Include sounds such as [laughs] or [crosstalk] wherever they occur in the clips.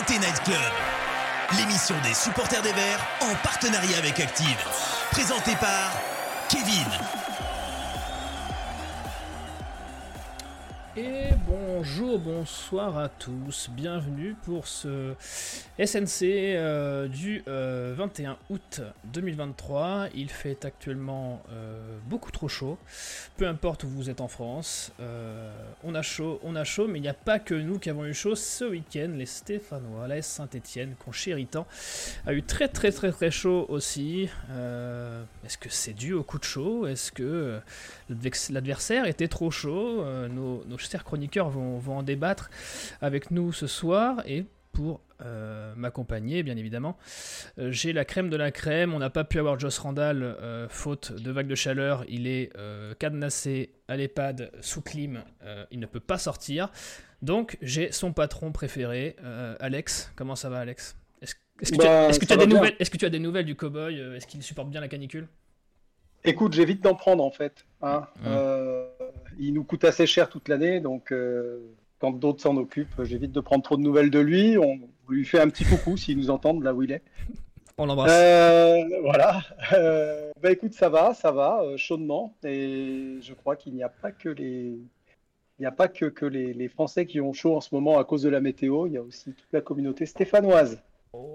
Synthé Night Club, l'émission des supporters des Verts en partenariat avec Active. Présentée par Kevin. Et bonjour, bonsoir à tous, bienvenue pour ce SNC euh, du euh, 21 août 2023. Il fait actuellement euh, beaucoup trop chaud, peu importe où vous êtes en France. euh, on a chaud, on a chaud, mais il n'y a pas que nous qui avons eu chaud ce week-end. Les Stéphanois, la Saint-Etienne, qu'on chérit tant, a eu très très très très chaud aussi. Euh, Est-ce que c'est dû au coup de chaud? Est-ce que euh, l'adversaire était trop chaud? Euh, nos chers chroniqueurs vont, vont en débattre avec nous ce soir. Et pour euh, m'accompagner bien évidemment euh, j'ai la crème de la crème. On n'a pas pu avoir Joss Randall euh, faute de vague de chaleur. Il est cadenassé à l'EHPAD sous clim. Il ne peut pas sortir. Donc j'ai son patron préféré Alex. Comment ça va Alex? Est-ce est-ce que, tu as- Bah, est-ce que tu as va des nouvelles est-ce que tu as des nouvelles du cowboy? Est-ce qu'il supporte bien la canicule? Écoute, j'évite d'en prendre en fait. hein. Il nous coûte assez cher toute l'année, donc euh, quand d'autres s'en occupent, j'évite de prendre trop de nouvelles de lui. On lui fait un petit coucou s'il nous entend de là où il est. on l'embrasse Euh, voilà. Euh, bah écoute, ça va, ça va, euh, chaudement. Et je crois qu'il n'y a pas que les, il n'y a pas que, que les, les Français qui ont chaud en ce moment à cause de la météo. Il y a aussi toute la communauté stéphanoise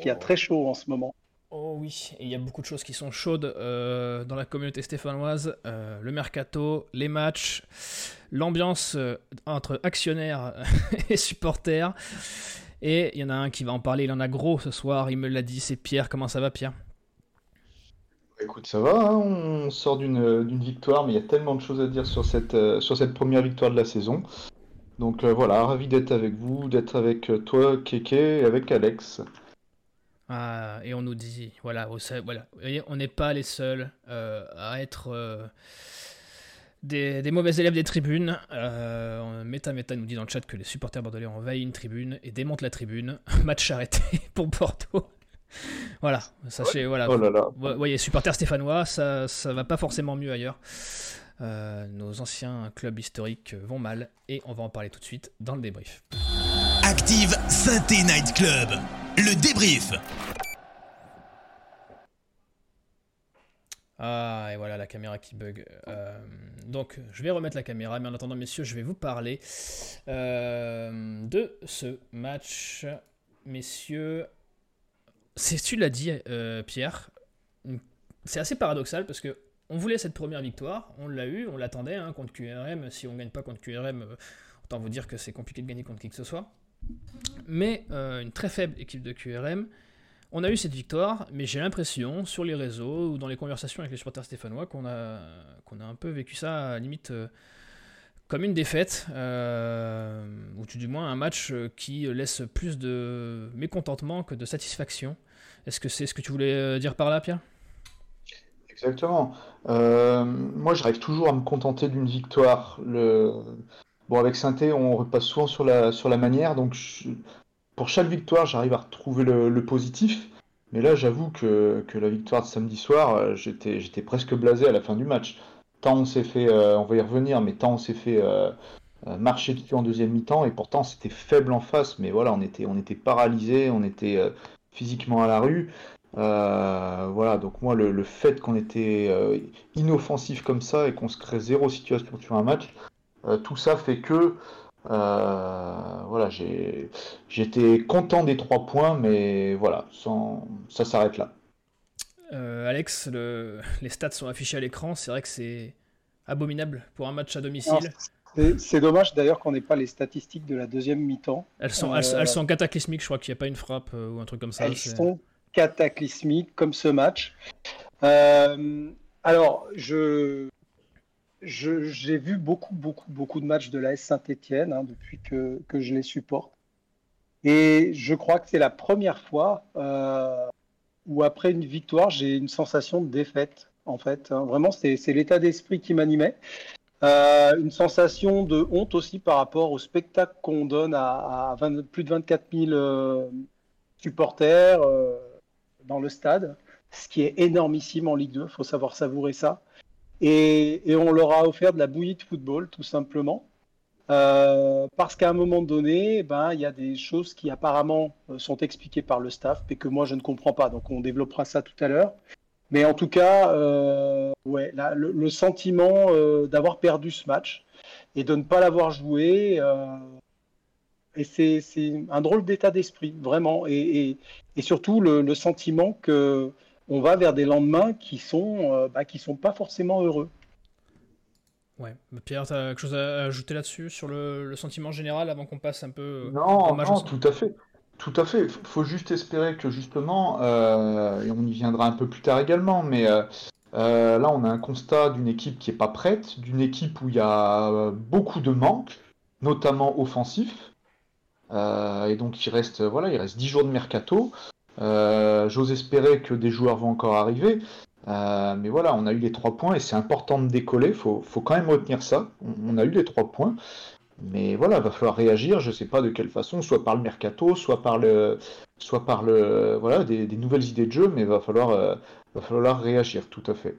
qui a très chaud en ce moment. Oh oui, il y a beaucoup de choses qui sont chaudes euh, dans la communauté stéphanoise. Euh, le mercato, les matchs, l'ambiance euh, entre actionnaires [laughs] et supporters. Et il y en a un qui va en parler, il en a gros ce soir, il me l'a dit, c'est Pierre. Comment ça va Pierre? Écoute, ça va, hein, on sort d'une victoire, mais il y a tellement de choses à dire sur cette, première victoire de la saison. Donc voilà, ravi d'être avec vous, d'être avec toi, Keke, avec Alex. Ah, Et on nous dit, voilà, ça- voilà. Vous voyez, on n'est pas les seuls euh, à être euh, des, des mauvais élèves des tribunes. Euh, Meta Meta nous dit dans le chat que les supporters bordelais ont envahi une tribune et démontent la tribune. [laughs] Match arrêté [laughs] pour Bordeaux. voilà, sachez, voilà. Oh là là. Vous voyez, supporters stéphanois, ça, ça va pas forcément mieux ailleurs. Euh, nos anciens clubs historiques vont mal et on va en parler tout de suite dans le débrief. Active Synthé Night Club, le débrief. Ah, et voilà la caméra qui bug. Euh, donc, je vais remettre la caméra, mais en attendant, messieurs, je vais vous parler euh, de ce match. Messieurs, c'est tu l'as dit, euh, Pierre. C'est assez paradoxal parce que on voulait cette première victoire, on l'a eu, on l'attendait hein, contre QRM. Si on gagne pas contre QRM, autant vous dire que c'est compliqué de gagner contre qui que ce soit. Mais euh, une très faible équipe de QRM. On a eu cette victoire, mais j'ai l'impression, sur les réseaux ou dans les conversations avec les supporters stéphanois, qu'on a, qu'on a un peu vécu ça, à limite, euh, comme une défaite, euh, ou du moins un match qui laisse plus de mécontentement que de satisfaction. Est-ce que c'est ce que tu voulais dire par là, Pierre? Exactement. Moi, j'arrive toujours à me contenter d'une victoire. Bon, avec Sainté, on repasse souvent sur la, sur la manière, donc pour chaque victoire, j'arrive à retrouver le, positif. Mais là, j'avoue que, que la victoire de samedi soir, euh, j'étais, presque blasé à la fin du match. Tant on s'est fait, euh, on va y revenir, mais tant on s'est fait euh, marcher dessus en deuxième mi-temps, et pourtant c'était faible en face, mais voilà, on était, on était paralysé, on était physiquement à la rue. Voilà, donc moi, le, le fait qu'on était inoffensif comme ça et qu'on se crée zéro situation sur un match, tout ça fait que euh, voilà, j'ai, j'étais content des trois points, mais voilà, sans, ça s'arrête là. Euh, Alex, le- les stats sont affichés à l'écran, c'est vrai que c'est abominable pour un match à domicile. C'est dommage d'ailleurs qu'on n'ait pas les statistiques de la deuxième mi-temps. Elles sont, Euh, elles, elles sont cataclysmiques, je crois qu'il n'y a pas une frappe euh, ou un truc comme ça. Elles sont cataclysmiques comme ce match. Euh, alors, je- j'ai vu beaucoup, beaucoup, beaucoup de matchs de l'AS Saint-Étienne hein, depuis que, je les supporte. Et je crois que c'est la première fois euh, où après une victoire, j'ai une sensation de défaite. En fait, hein. vraiment, c'est l'état d'esprit qui m'animait. Euh, une sensation de honte aussi par rapport au spectacle qu'on donne à, à 20 plus de 24 000 euh, supporters dans le stade, ce qui est énormissime en Ligue 2, il faut savoir savourer ça. Et, on leur a offert de la bouillie de football, tout simplement. parce qu'à un moment donné, ben, il y a des choses qui apparemment sont expliquées par le staff, mais que moi je ne comprends pas. Donc on développera ça tout à l'heure. Mais en tout cas, ouais, le, sentiment d'avoir perdu ce match et de ne pas l'avoir joué, et c'est un drôle d'état d'esprit, vraiment. Et, surtout le, sentiment que on va vers des lendemains qui sont, euh, bah, qui sont pas forcément heureux. Ouais. Pierre, tu as quelque chose à ajouter là-dessus, sur le, sentiment général, avant qu'on passe un peu. Euh, non, non tout à fait. Tout à fait. faut juste espérer que justement, euh, et on y viendra un peu plus tard également, mais là, on a un constat d'une équipe qui n'est pas prête, d'une équipe où il y a beaucoup de manques, notamment offensifs. Euh, et donc il reste, voilà, il reste 10 jours de mercato. Euh, j'ose espérer que des joueurs vont encore arriver. Euh, mais voilà, on a eu les 3 points et c'est important de décoller. Faut, faut, quand même retenir ça. On, a eu les 3 points. Mais voilà, il va falloir réagir. Je ne sais pas de quelle façon, soit par le mercato, soit par le, soit par le, voilà, des, nouvelles idées de jeu. Mais va falloir, va falloir réagir, tout à fait.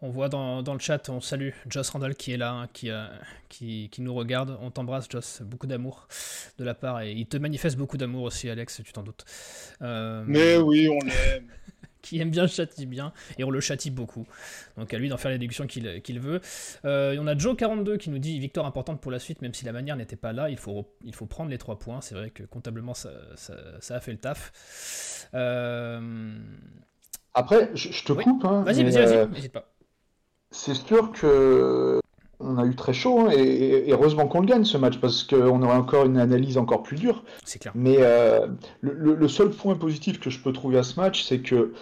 On voit dans, le chat, on salue Joss Randall qui est là, hein, euh, qui, qui, nous regarde. On t'embrasse, Joss. Beaucoup d'amour de la part. Et il te manifeste beaucoup d'amour aussi, Alex, tu t'en doutes. Euh, Mais oui, on l'aime. [laughs] qui aime bien châtie bien. Et on le châtie beaucoup. Donc à lui d'en faire les déductions qu'il veut. Euh, on a Joe42 qui nous dit victoire importante pour la suite, même si la manière n'était pas là. Il faut, il faut prendre les trois points. C'est vrai que comptablement, ça, ça, a fait le taf. Après, je, te coupe. Hein, vas-y, vas-y, vas-y, n'hésite pas c'est sûr que on a eu très chaud hein, et, heureusement qu'on le gagne ce match parce qu'on aurait encore une analyse encore plus dure. C'est clair. Mais euh, le, seul point positif que je peux trouver à ce match, c'est que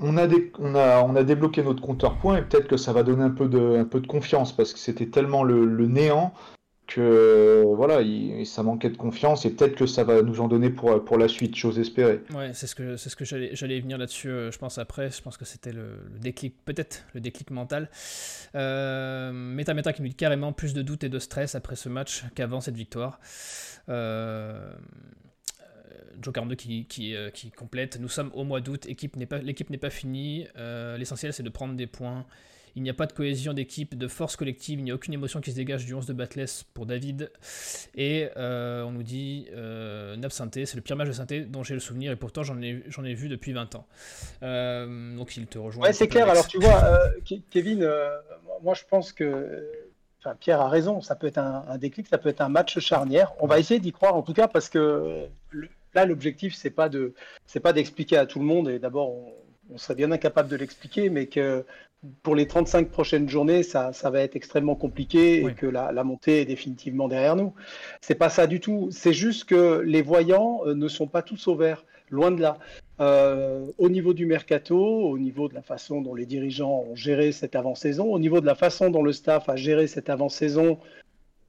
on a, on, a, on a débloqué notre compteur points et peut-être que ça va donner un peu de, un peu de confiance parce que c'était tellement le, néant que voilà, il, ça manquait de confiance et peut-être que ça va nous en donner pour, pour la suite, chose espérée. Ouais, c'est ce que, c'est ce que j'allais, j'allais venir là-dessus, euh, je pense après, je pense que c'était le, déclic, peut-être le déclic mental. Euh, Meta qui nous dit carrément plus de doutes et de stress après ce match qu'avant cette victoire. Euh, Joe 42 qui, euh, qui, complète. Nous sommes au mois d'août, n'est pas, l'équipe n'est pas finie. l'essentiel c'est de prendre des points il n'y a pas de cohésion d'équipe, de force collective, il n'y a aucune émotion qui se dégage du 11 de Batless pour David. Et euh, on nous dit euh, Nab Synthé, c'est le pire match de Synthé dont j'ai le souvenir et pourtant j'en ai, j'en ai vu depuis 20 ans. Euh, donc il te rejoint. Ouais, c'est clair. Alors tu vois, euh, Kevin, moi je pense que. Enfin, Pierre a raison, ça peut être un, déclic, ça peut être un match charnière. On va essayer d'y croire en tout cas parce que là l'objectif c'est pas de c'est pas d'expliquer à tout le monde et d'abord on, on serait bien incapable de l'expliquer, mais que pour les 35 prochaines journées, ça, ça va être extrêmement compliqué et que la, montée est définitivement derrière nous. C'est pas ça du tout. C'est juste que les voyants euh, ne sont pas tous au vert. Loin de là. Euh, au niveau du mercato, au niveau de la façon dont les dirigeants ont géré cette avant-saison, au niveau de la façon dont le staff a géré cette avant-saison,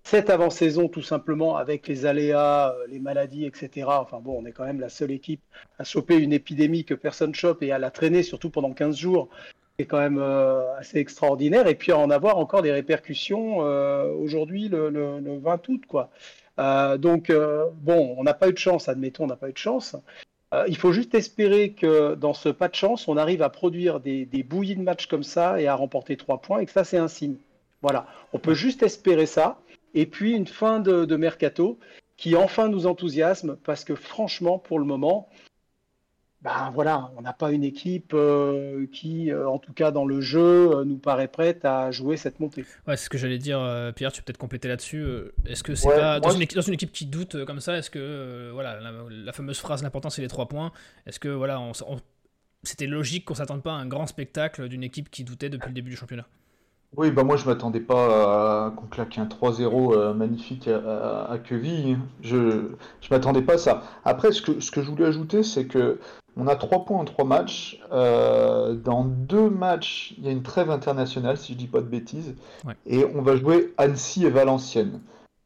cette avant-saison tout simplement avec les aléas, euh, les maladies, etc. Enfin bon, on est quand même la seule équipe à choper une épidémie que personne chope et à la traîner, surtout pendant 15 jours est quand même euh, assez extraordinaire. Et puis en avoir encore des répercussions euh, aujourd'hui, le, 20 août. Quoi. Euh, donc, bon, on n'a pas eu de chance, admettons, on n'a pas eu de chance. il faut juste espérer que dans ce pas de chance, on arrive à produire des, bouillies de matchs comme ça et à remporter trois points, et que ça, c'est un signe. Voilà, on peut juste espérer ça. Et puis une fin de, de mercato qui enfin nous enthousiasme, parce que franchement, pour le moment, ben voilà, on n'a pas une équipe euh, qui, euh, en tout cas dans le jeu, euh, nous paraît prête à jouer cette montée. Ouais, c'est ce que j'allais dire, Pierre, tu peux peut-être compléter là-dessus. Est-ce que c'est pas dans, une équipe, qui doute comme ça Est-ce que voilà, la, fameuse phrase l'important c'est les trois points Est-ce que voilà, c'était logique qu'on s'attende pas à un grand spectacle d'une équipe qui doutait depuis le début du championnat? Oui, bah moi je m'attendais pas à qu'on claque un 3-0 magnifique à, à, Je ne m'attendais pas à ça. Après, ce que, ce que je voulais ajouter, c'est que on a 3 points en 3 matchs. Euh, dans deux matchs, il y a une trêve internationale, si je dis pas de bêtises. Et on va jouer Annecy et Valenciennes.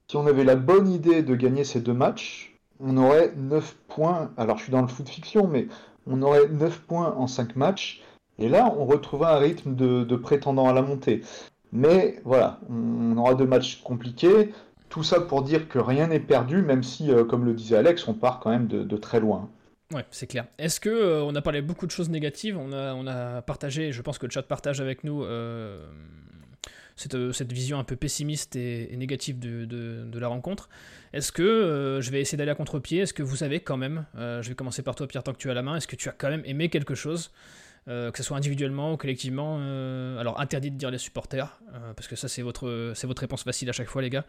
Si on avait la bonne idée de gagner ces deux matchs, on aurait 9 points. Alors je suis dans le foot fiction, mais on aurait 9 points en 5 matchs. Et là, on retrouvera un rythme de, prétendant à la montée. Mais voilà, on aura deux matchs compliqués. Tout ça pour dire que rien n'est perdu, même si, euh, comme le disait Alex, on part quand même de très loin. Ouais, c'est clair. Est-ce que euh, on a parlé beaucoup de choses négatives On a, partagé, je pense que le chat partage avec nous euh, cette, cette, vision un peu pessimiste et, négative de, de, la rencontre. Est-ce que je vais essayer d'aller à contre-pied? Est-ce que vous avez quand même, je vais commencer par toi Pierre tant que tu as la main, est-ce que tu as quand même aimé quelque chose? Que ce soit individuellement ou collectivement. alors interdit de dire les supporters, parce que ça c'est votre, c'est votre réponse facile à chaque fois les gars.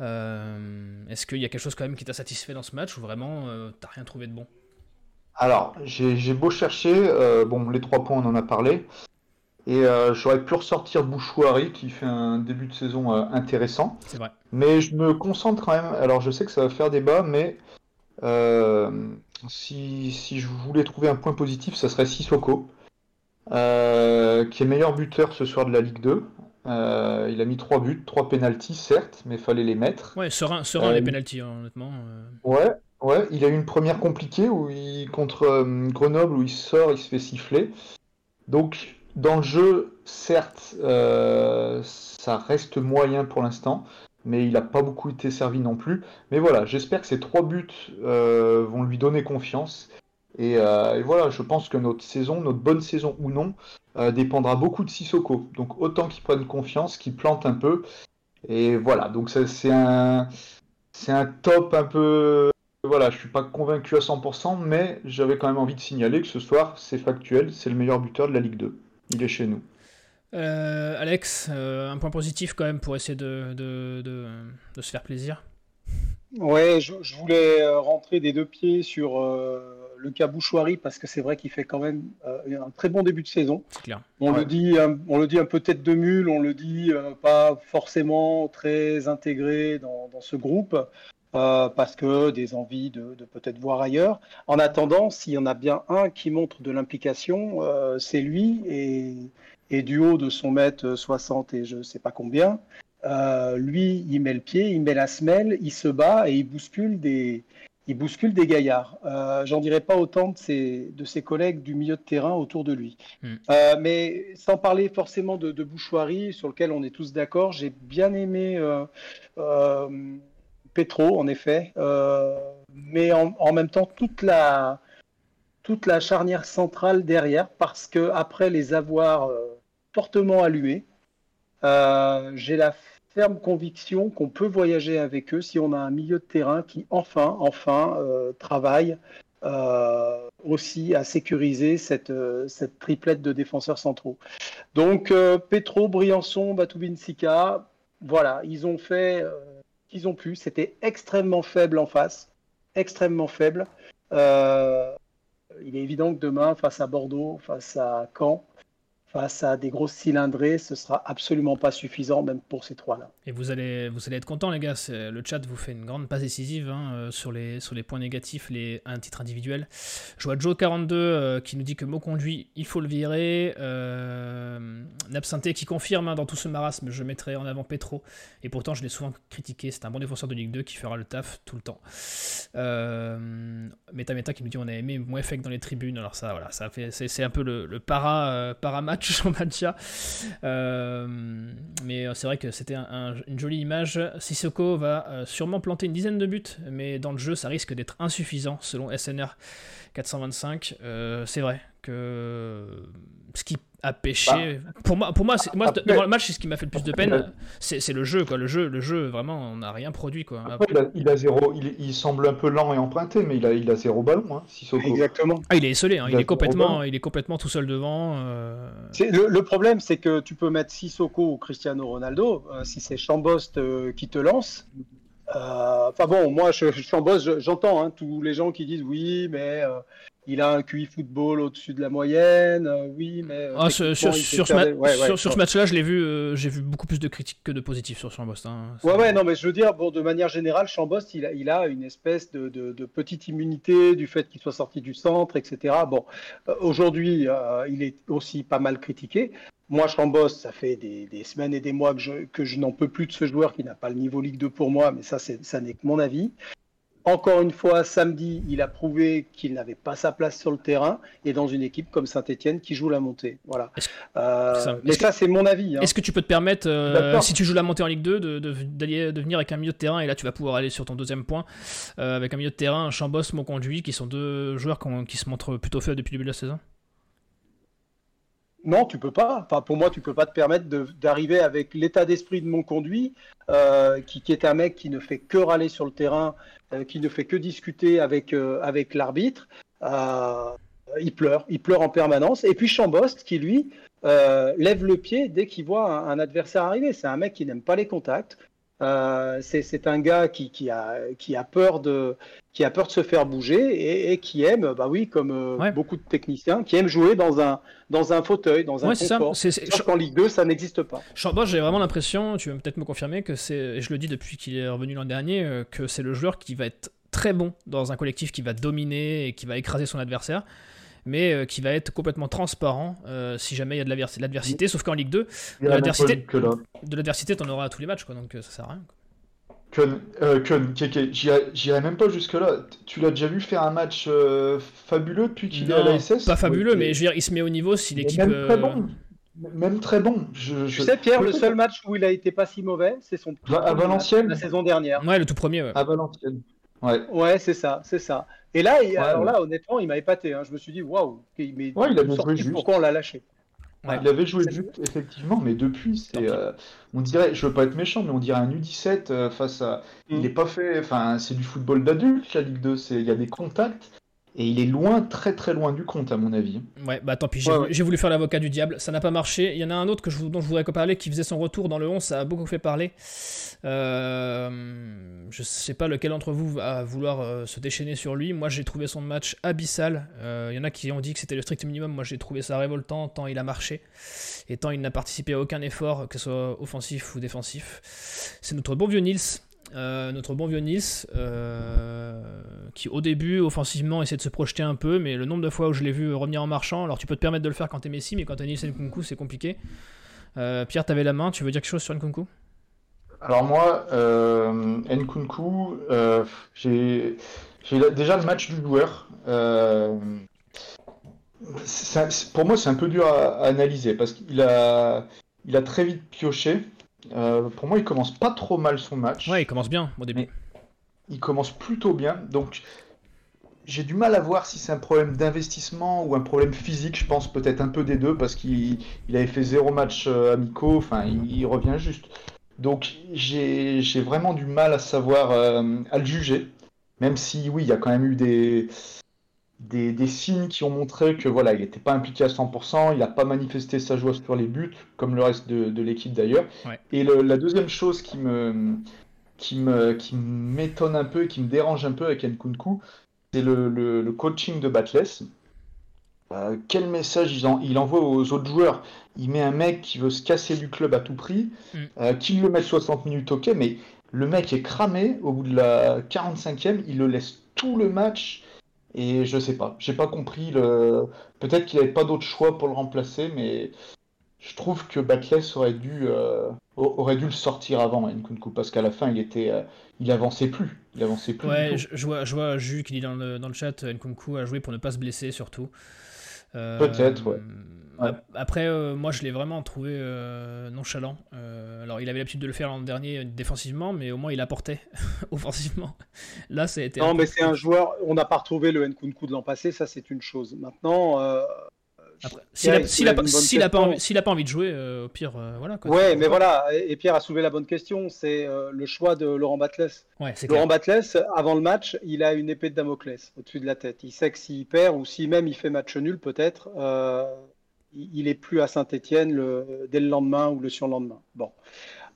Est-ce qu'il y a quelque chose quand même qui t'a satisfait dans ce match ou vraiment t'as rien trouvé de bon? Alors, j'ai beau chercher, euh, bon, les trois points, on en a parlé. Et euh, j'aurais pu ressortir Bouchouari qui fait un début de saison euh, intéressant. C'est vrai. Mais je me concentre quand même. Alors, je sais que ça va faire débat, mais si, si, je voulais trouver un point positif, ça serait Sissoko, qui est meilleur buteur ce soir de la Ligue 2. il a mis trois buts, trois pénalties, certes, mais fallait les mettre. Ouais, serein, serein les pénalties, hein, honnêtement. Ouais, Ouais, il a eu une première compliquée où il, contre euh, Grenoble où il sort, il se fait siffler. Donc dans le jeu, certes, euh, ça reste moyen pour l'instant, mais il n'a pas beaucoup été servi non plus. Mais voilà, j'espère que ces trois buts euh, vont lui donner confiance. Et, et, voilà, je pense que notre saison, notre bonne saison ou non, dépendra beaucoup de Sissoko. Donc autant qu'il prenne confiance, qu'il plante un peu. Et voilà, donc c'est un, c'est un top un peu voilà, je suis pas convaincu à 100%, mais j'avais quand même envie de signaler que ce soir, c'est factuel, c'est le meilleur buteur de la Ligue 2. Il est chez nous. Euh, Alex, euh, un point positif quand même pour essayer de, de, de, se faire plaisir. Ouais, je, voulais euh, rentrer des deux pieds sur le cas Bouchoirie parce que c'est vrai qu'il fait quand même un très bon début de saison. Clair. On, le dit, on le dit un peu tête de mule, on le dit pas forcément très intégré dans, dans ce groupe. Euh, parce que des envies de, peut-être voir ailleurs. En attendant, s'il y en a bien un qui montre de l'implication, euh, c'est lui, et, du haut de son mètre 60 et je ne sais pas combien, euh, lui, il met le pied, il met la semelle, il se bat et il bouscule des, il bouscule des gaillards. J'en dirais pas autant de ses, de ses collègues du milieu de terrain autour de lui. Hmm. mais sans parler forcément de, de, Bouchoirie, sur lequel on est tous d'accord, j'ai bien aimé Petro, en effet, euh, mais en, même temps toute la, toute la charnière centrale derrière, parce que après les avoir euh, fortement allués, euh, j'ai la ferme conviction qu'on peut voyager avec eux si on a un milieu de terrain qui enfin, enfin travaille aussi à sécuriser cette, cette triplette de défenseurs centraux. Donc Petro, Briançon, Batubinsika, voilà, ils ont fait qu'ils ont pu. C'était extrêmement faible en face, extrêmement faible. Euh, il est évident que demain, face à Bordeaux, face à Caen, face à des grosses cylindrées, ce sera absolument pas suffisant, même pour ces trois-là. Et vous allez, vous allez être content, les gars. Le chat vous fait une grande passe décisive hein, euh, sur, les, sur les points négatifs, les, un titre individuel. Je vois Joe42 euh, qui nous dit que mot conduit, il faut le virer. Euh, qui confirme hein, dans tout ce marasme, je mettrai en avant Petro. Et pourtant, je l'ai souvent critiqué. C'est un bon défenseur de Ligue 2 qui fera le taf tout le temps. Euh, Meta Meta qui nous dit on a aimé Mouefek dans les tribunes. Alors, ça, voilà, ça fait, c'est, un peu le, para, euh, matcha. [laughs] mais c'est vrai que c'était un une jolie image. Sissoko va euh, sûrement planter une dizaine de buts, mais dans le jeu, ça risque d'être insuffisant selon SNR 425. Euh, c'est vrai que ce qui a pêché. Bah, pour moi, pour moi, moi dans le match, c'est ce qui m'a fait le plus de peine. C'est le jeu, quoi. Le jeu, le jeu, vraiment, on n'a rien produit, quoi. il, a, zéro. Il, semble un peu lent et emprunté, mais il a, il a zéro ballon, hein, Sissoko. Exactement. Ah, il est esselé. Hein. Il, est complètement, il est complètement tout seul devant. Euh. Le, problème, c'est que tu peux mettre Sissoko ou Cristiano Ronaldo. Euh, si c'est Chambost euh, qui te lance, enfin bon, moi, je, Chambost, j'entends hein, tous les gens qui disent oui, mais il a un QI football au-dessus de la moyenne, euh, oui, mais. Euh, ah, sur, sur, ce match-là, je l'ai vu, euh, j'ai vu beaucoup plus de critiques que de positifs sur Chambost. Hein. Ouais, ouais, non, mais je veux dire, bon, de manière générale, Chambost, il a, il a une espèce de, de, petite immunité du fait qu'il soit sorti du centre, etc. Bon, aujourd'hui, il est aussi pas mal critiqué. Moi, Chambost, ça fait des, des, semaines et des mois que je, que je n'en peux plus de ce joueur qui n'a pas le niveau Ligue 2 pour moi, mais ça, ça n'est que mon avis. Encore une fois, samedi, il a prouvé qu'il n'avait pas sa place sur le terrain et dans une équipe comme Saint-Etienne qui joue la montée. Voilà. Euh, mais ça, c'est mon avis. Hein. Est-ce que tu peux te permettre, euh, si tu joues la montée en Ligue 2, de, de, venir avec un milieu de terrain et là tu vas pouvoir aller sur ton deuxième point euh, avec un milieu de terrain, Chambos, Monconduit, qui sont deux joueurs qui se montrent plutôt faibles depuis le début de la saison? Non, tu peux pas. Enfin, pour moi, tu peux pas te permettre d'arriver avec l'état d'esprit de mon conduit, euh, qui, est un mec qui ne fait que râler sur le terrain, qui ne fait que discuter avec, euh, l'arbitre. il pleure, il pleure en permanence. Et puis Chambost, qui lui lève le pied dès qu'il voit un adversaire arriver. C'est un mec qui n'aime pas les contacts. Euh, c'est un gars qui, qui, a, qui, a peur de, qui a peur de se faire bouger et, qui aime, bah oui, comme euh, beaucoup de techniciens, qui aime jouer dans un, dans un fauteuil, dans un ouais, confort. Ça. qu'en Ligue 2, ça n'existe pas. j'ai vraiment l'impression, tu vas peut-être me confirmer, que c'est, et je le dis depuis qu'il est revenu l'an dernier, euh, que c'est le joueur qui va être très bon dans un collectif qui va dominer et qui va écraser son adversaire mais euh, qui va être complètement transparent euh, si jamais il y a de l'adversité, sauf qu'en Ligue 2, de l'adversité, t'en auras à tous les matchs, quoi, donc euh, ça sert à rien. Kun, j'irai même pas jusque-là. Tu l'as déjà vu faire un match fabuleux depuis qu'il est à la SS Pas fabuleux, mais je veux dire, il se met au niveau si l'équipe. Même très bon. Même très bon. Je, je... Tu sais, Pierre, le seul match où il a été pas si mauvais, c'est son. À Valenciennes La saison dernière. Ouais, le tout premier. Ouais. À Valenciennes. Ouais, ouais c'est ça, c'est ça. Et là, alors là, honnêtement, il m'a épaté. Hein. Je me suis dit, waouh, il, ouais, il avait joué juste. pourquoi on l'a lâché? Il avait joué juste, effectivement, mais depuis, c'est, euh, on dirait, je veux pas être méchant, mais on dirait un U17 euh, face à. Il n'est mm. pas fait, enfin, c'est du football d'adulte, la Ligue 2, il y a des contacts. Et il est loin, très très loin du compte, à mon avis. Ouais, bah tant pis, j'ai voulu faire l'avocat du diable, ça n'a pas marché. Il y en a un autre que je, dont je voudrais parler qui faisait son retour dans le 11, ça a beaucoup fait parler. Euh, je sais pas lequel d'entre vous va vouloir euh, se déchaîner sur lui. Moi j'ai trouvé son match abyssal. Euh, il y en a qui ont dit que c'était le strict minimum. Moi j'ai trouvé ça révoltant tant il a marché et tant il n'a participé à aucun effort, que ce soit offensif ou défensif. C'est notre bon vieux Nils euh, notre bon vieux Nice, euh, qui au début, offensivement, essaie de se projeter un peu, mais le nombre de fois où je l'ai vu revenir en marchant, alors tu peux te permettre de le faire quand t'es Messi, mais quand t'es Nice Nkunku, c'est compliqué. Euh, Pierre, t'avais la main, tu veux dire quelque chose sur Nkunku? Alors moi, Nkunku, j'ai déjà le match du joueur. pour moi, c'est un peu dur à, à analyser, parce qu'il a, il a très vite pioché. Euh, pour moi, il commence pas trop mal son match. Ouais, il commence bien au début. il commence plutôt bien. Donc, j'ai du mal à voir si c'est un problème d'investissement ou un problème physique. Je pense peut-être un peu des deux parce qu'il avait fait zéro match euh, amicaux. Enfin, il, revient juste. Donc, j'ai vraiment du mal à savoir, euh, à le juger. Même si, oui, il y a quand même eu des, des, signes qui ont montré que voilà, il n'était pas impliqué à 100%, il n'a pas manifesté sa joie sur les buts, comme le reste de, l'équipe d'ailleurs. Et la deuxième chose qui me qui me qui m'étonne un peu et qui me dérange un peu avec Nkunku, c'est le, coaching de Batless. Euh, quel message il, il, envoie aux autres joueurs Il met un mec qui veut se casser du club à tout prix, mm. euh, qu'il le met 60 minutes, ok, mais le mec est cramé au bout de la 45e, il le laisse tout le match et je sais pas, j'ai pas compris le. Peut-être qu'il avait pas d'autre choix pour le remplacer, mais je trouve que Batless aurait dû euh, aurait dû le sortir avant Nkunku parce qu'à la fin il était euh, il avançait plus, il avançait plus. Ouais, je, vois je vois Jus qui dit dans le, dans le chat Nkunku a joué pour ne pas se blesser surtout. Euh, Peut-être, ouais. Après, euh, moi, je l'ai vraiment trouvé euh, nonchalant. alors, il avait l'habitude de le faire l'an dernier défensivement, mais au moins, il apportait [laughs] offensivement. Là, ça a été. Non, mais c'est un joueur. On n'a pas retrouvé le Nkunku de l'an passé, ça, c'est une chose. Maintenant, s'il n'a pas, envie de jouer, euh, au pire, euh, voilà. Quoi, ouais, mais voilà, et Pierre a soulevé la bonne question, c'est euh, le choix de Laurent Batles. Laurent Batles, avant le match, il a une épée de Damoclès au-dessus de la tête. Il sait que s'il perd ou si même il fait match nul, peut-être, il est plus à Saint-Etienne le... dès le lendemain ou le surlendemain. Bon.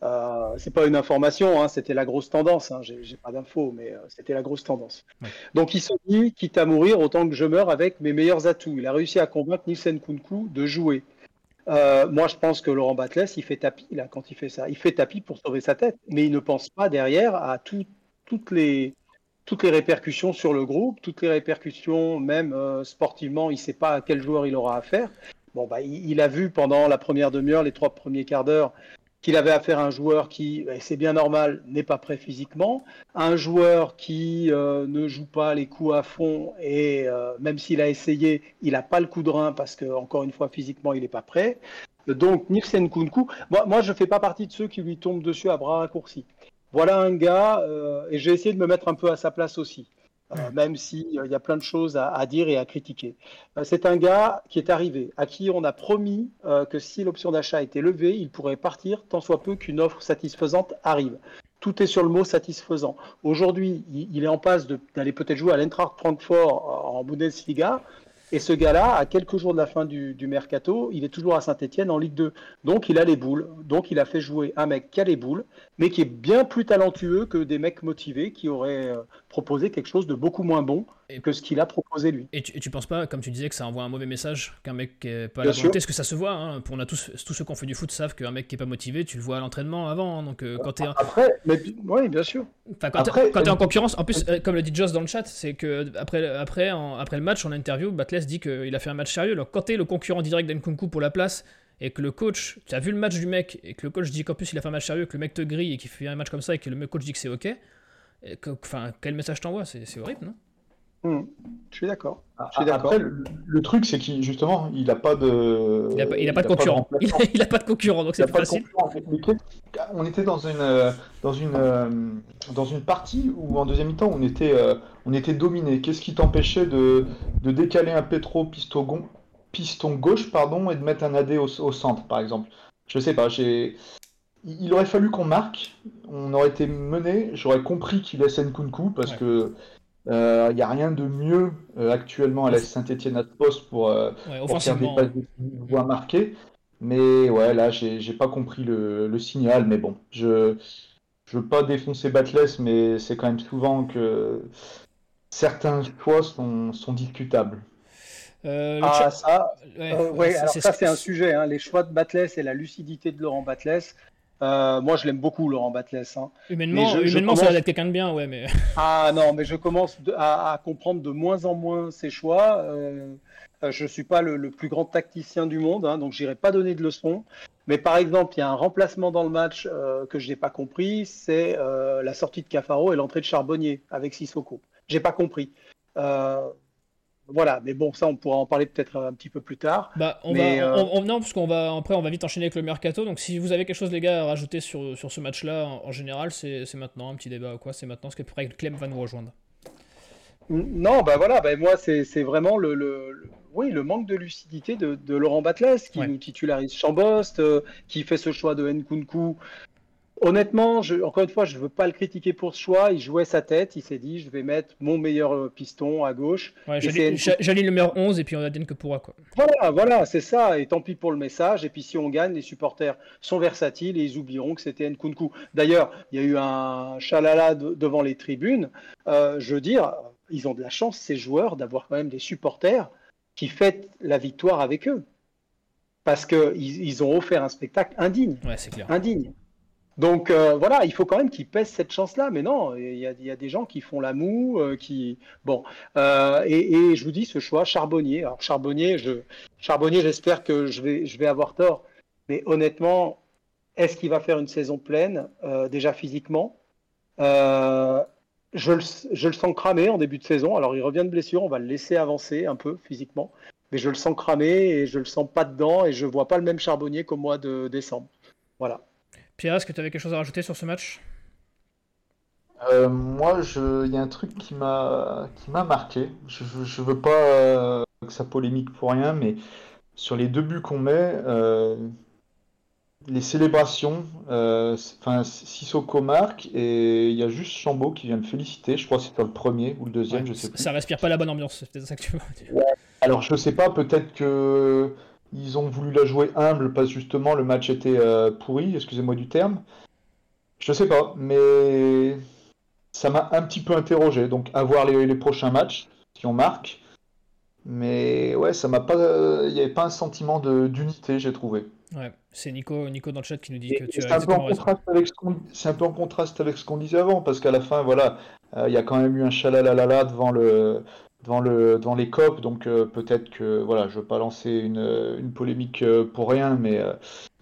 Euh, c'est pas une information, hein, c'était la grosse tendance. Hein, J'ai pas d'infos, mais euh, c'était la grosse tendance. Donc il se dit, quitte à mourir, autant que je meurs avec mes meilleurs atouts. Il a réussi à convaincre Nielsen Kunku de jouer. Euh, moi, je pense que Laurent Batles, il fait tapis là quand il fait ça. Il fait tapis pour sauver sa tête, mais il ne pense pas derrière à toutes les toutes les répercussions sur le groupe, toutes les répercussions, même sportivement, il ne sait pas à quel joueur il aura affaire. Bon, bah, il, a vu pendant la première demi-heure, les trois premiers quarts d'heure, qu'il avait affaire à un joueur qui, c'est bien normal, n'est pas prêt physiquement, un joueur qui euh, ne joue pas les coups à fond et euh, même s'il a essayé, il n'a pas le coup de rein parce que encore une fois physiquement il n'est pas prêt. Donc Nifsen Kunku, moi, moi je ne fais pas partie de ceux qui lui tombent dessus à bras raccourcis. Voilà un gars, euh, et j'ai essayé de me mettre un peu à sa place aussi. Euh, même s'il y a plein de choses à, dire et à critiquer. c'est un gars qui est arrivé, à qui on a promis que si l'option d'achat était levée, il pourrait partir tant soit peu qu'une offre satisfaisante arrive. Tout est sur le mot satisfaisant. Aujourd'hui, il, est en passe d'aller peut-être jouer à l'Eintracht Francfort en Bundesliga. Et ce gars-là, à quelques jours de la fin du, mercato, il est toujours à Saint-Etienne en Ligue 2. Donc il a les boules. Donc il a fait jouer un mec qui a les boules, mais qui est bien plus talentueux que des mecs motivés qui auraient euh, proposé quelque chose de beaucoup moins bon que ce qu'il a proposé lui. Et tu, et tu penses pas, comme tu disais, que ça envoie un mauvais message qu'un mec qui est pas à la volonté, ce que ça se voit. Hein, on a tous, tous ceux qui ont fait du foot savent qu'un mec qui est pas motivé, tu le vois à l'entraînement avant. Hein, donc euh, quand es... Après, mais, oui, bien sûr. Quand tu es, en concurrence, en plus, euh, comme le dit Joss dans le chat, c'est que après, après, après le match, en interview, Batles dit qu'il a fait un match sérieux. Alors quand es le concurrent direct d'Enkunku pour la place et que le coach, tu as vu le match du mec et que le coach dit qu'en plus il a fait un match sérieux, que le mec te grille et qu'il fait un match comme ça et que le coach dit que c'est ok, enfin, quel message t'envoie C'est horrible, non? Hmm. Je suis d'accord. Ah, après, le, truc, c'est qu'il justement, il n'a pas de. Il n'a pas, de concurrent. [laughs] il n'a pas de concurrent, donc c'est plus facile. On était dans une dans une euh, dans une partie où en deuxième mi-temps on était euh, on était dominé. Qu'est-ce qui t'empêchait de, de décaler un Petro piston, piston gauche pardon et de mettre un AD au, au centre par exemple? Je sais pas. J'ai il aurait fallu qu'on marque, on aurait été mené, j'aurais compris qu'il laisse Nkunku parce que il euh, n'y a rien de mieux euh, actuellement à la Saint-Etienne à poste pour, euh, pour faire des passes de voix marquées. Mais ouais, là, j'ai pas compris le, le, signal. Mais bon, je je veux pas défoncer Batless, mais c'est quand même souvent que certains choix sont, sont discutables. ah, ça, ouais, alors ça c'est un sujet. Hein. Les choix de Batless et la lucidité de Laurent Batless, euh, moi, je l'aime beaucoup, Laurent Batles. Hein. Humainement, humainement ça va être quelqu'un de bien, ouais. Mais... [laughs] Ah non, mais je commence à, comprendre de moins en moins ses choix. Euh, euh, je ne suis pas le, plus grand tacticien du monde, hein, donc je n'irai pas donner de leçons. Mais par exemple, il y a un remplacement dans le match que je n'ai pas compris, c'est la sortie de Cafaro et l'entrée de Charbonnier avec Sissoko. J'ai pas compris. Voilà, mais bon, ça, on pourra en parler peut-être un petit peu plus tard. Bah, on va, euh, non, parce qu'on va, après, on va vite enchaîner avec le mercato. Donc, si vous avez quelque chose, les gars, à rajouter sur, sur ce match-là, en, général, c'est maintenant un petit débat ou quoi. C'est maintenant, parce que Clem va nous rejoindre. Non, bah voilà, bah moi, c'est vraiment le, le, oui, le manque de lucidité de, de Laurent Batles qui nous titularise Chambost, euh, qui fait ce choix de Nkunku Honnêtement, encore une fois, je ne veux pas le critiquer pour ce choix. Il jouait sa tête. Il s'est dit, je vais mettre mon meilleur euh, piston à gauche. Ouais, le meilleur 11 et puis on a que pourra. Quoi. Voilà, voilà c'est ça. Et tant pis pour le message. Et puis si on gagne, les supporters sont versatiles et ils oublieront que c'était Nkunku. D'ailleurs, il y a eu un chalala devant les tribunes. Euh, je veux dire, ils ont de la chance, ces joueurs, d'avoir quand même des supporters qui fêtent la victoire avec eux. Parce qu'ils ils ont offert un spectacle indigne. Ouais, c'est clair. Indigne. Donc euh, voilà, il faut quand même qu'ils pèsent cette chance-là. Mais non, il y, a, des gens qui font la moue, euh, qui bon. Euh, et, je vous dis ce choix Charbonnier. Alors Charbonnier, je Charbonnier, j'espère que je vais avoir tort. Mais honnêtement, est-ce qu'il va faire une saison pleine déjà physiquement? Je le, je le, sens cramé en début de saison. Alors il revient de blessure, on va le laisser avancer un peu physiquement. Mais je le sens cramé et je le sens pas dedans et je vois pas le même Charbonnier qu'au mois de décembre. Voilà. Pierre, est-ce que tu avais quelque chose à rajouter sur ce match? Euh, Moi, il y a un truc qui m'a marqué. Je, ne veux pas euh, que ça polémique pour rien, mais sur les deux buts qu'on met, euh, les célébrations, enfin Sissoko marque et il y a juste Chambaud qui vient me féliciter. Je crois que c'était le premier ou le deuxième, je sais plus. Ça respire pas la bonne ambiance, c'est ça que tu veux dire. Alors je sais pas, peut-être que ils ont voulu la jouer humble parce que justement le match était euh, pourri, excusez-moi du terme. Je sais pas, mais ça m'a un petit peu interrogé. Donc à voir les, prochains matchs, si on marque. Mais ouais, ça m'a pas. Il n'y avait pas un sentiment d'unité, j'ai trouvé. Ouais, c'est Nico, Nico dans le chat qui nous dit que tu as un, peu en contraste avec ce c'est un peu en contraste avec ce qu'on disait avant, parce qu'à la fin, voilà, euh, il y a quand même eu un chalalalala devant le, devant, le, devant les COP, donc euh, peut-être que voilà, je ne veux pas lancer une, une polémique euh, pour rien, mais, euh,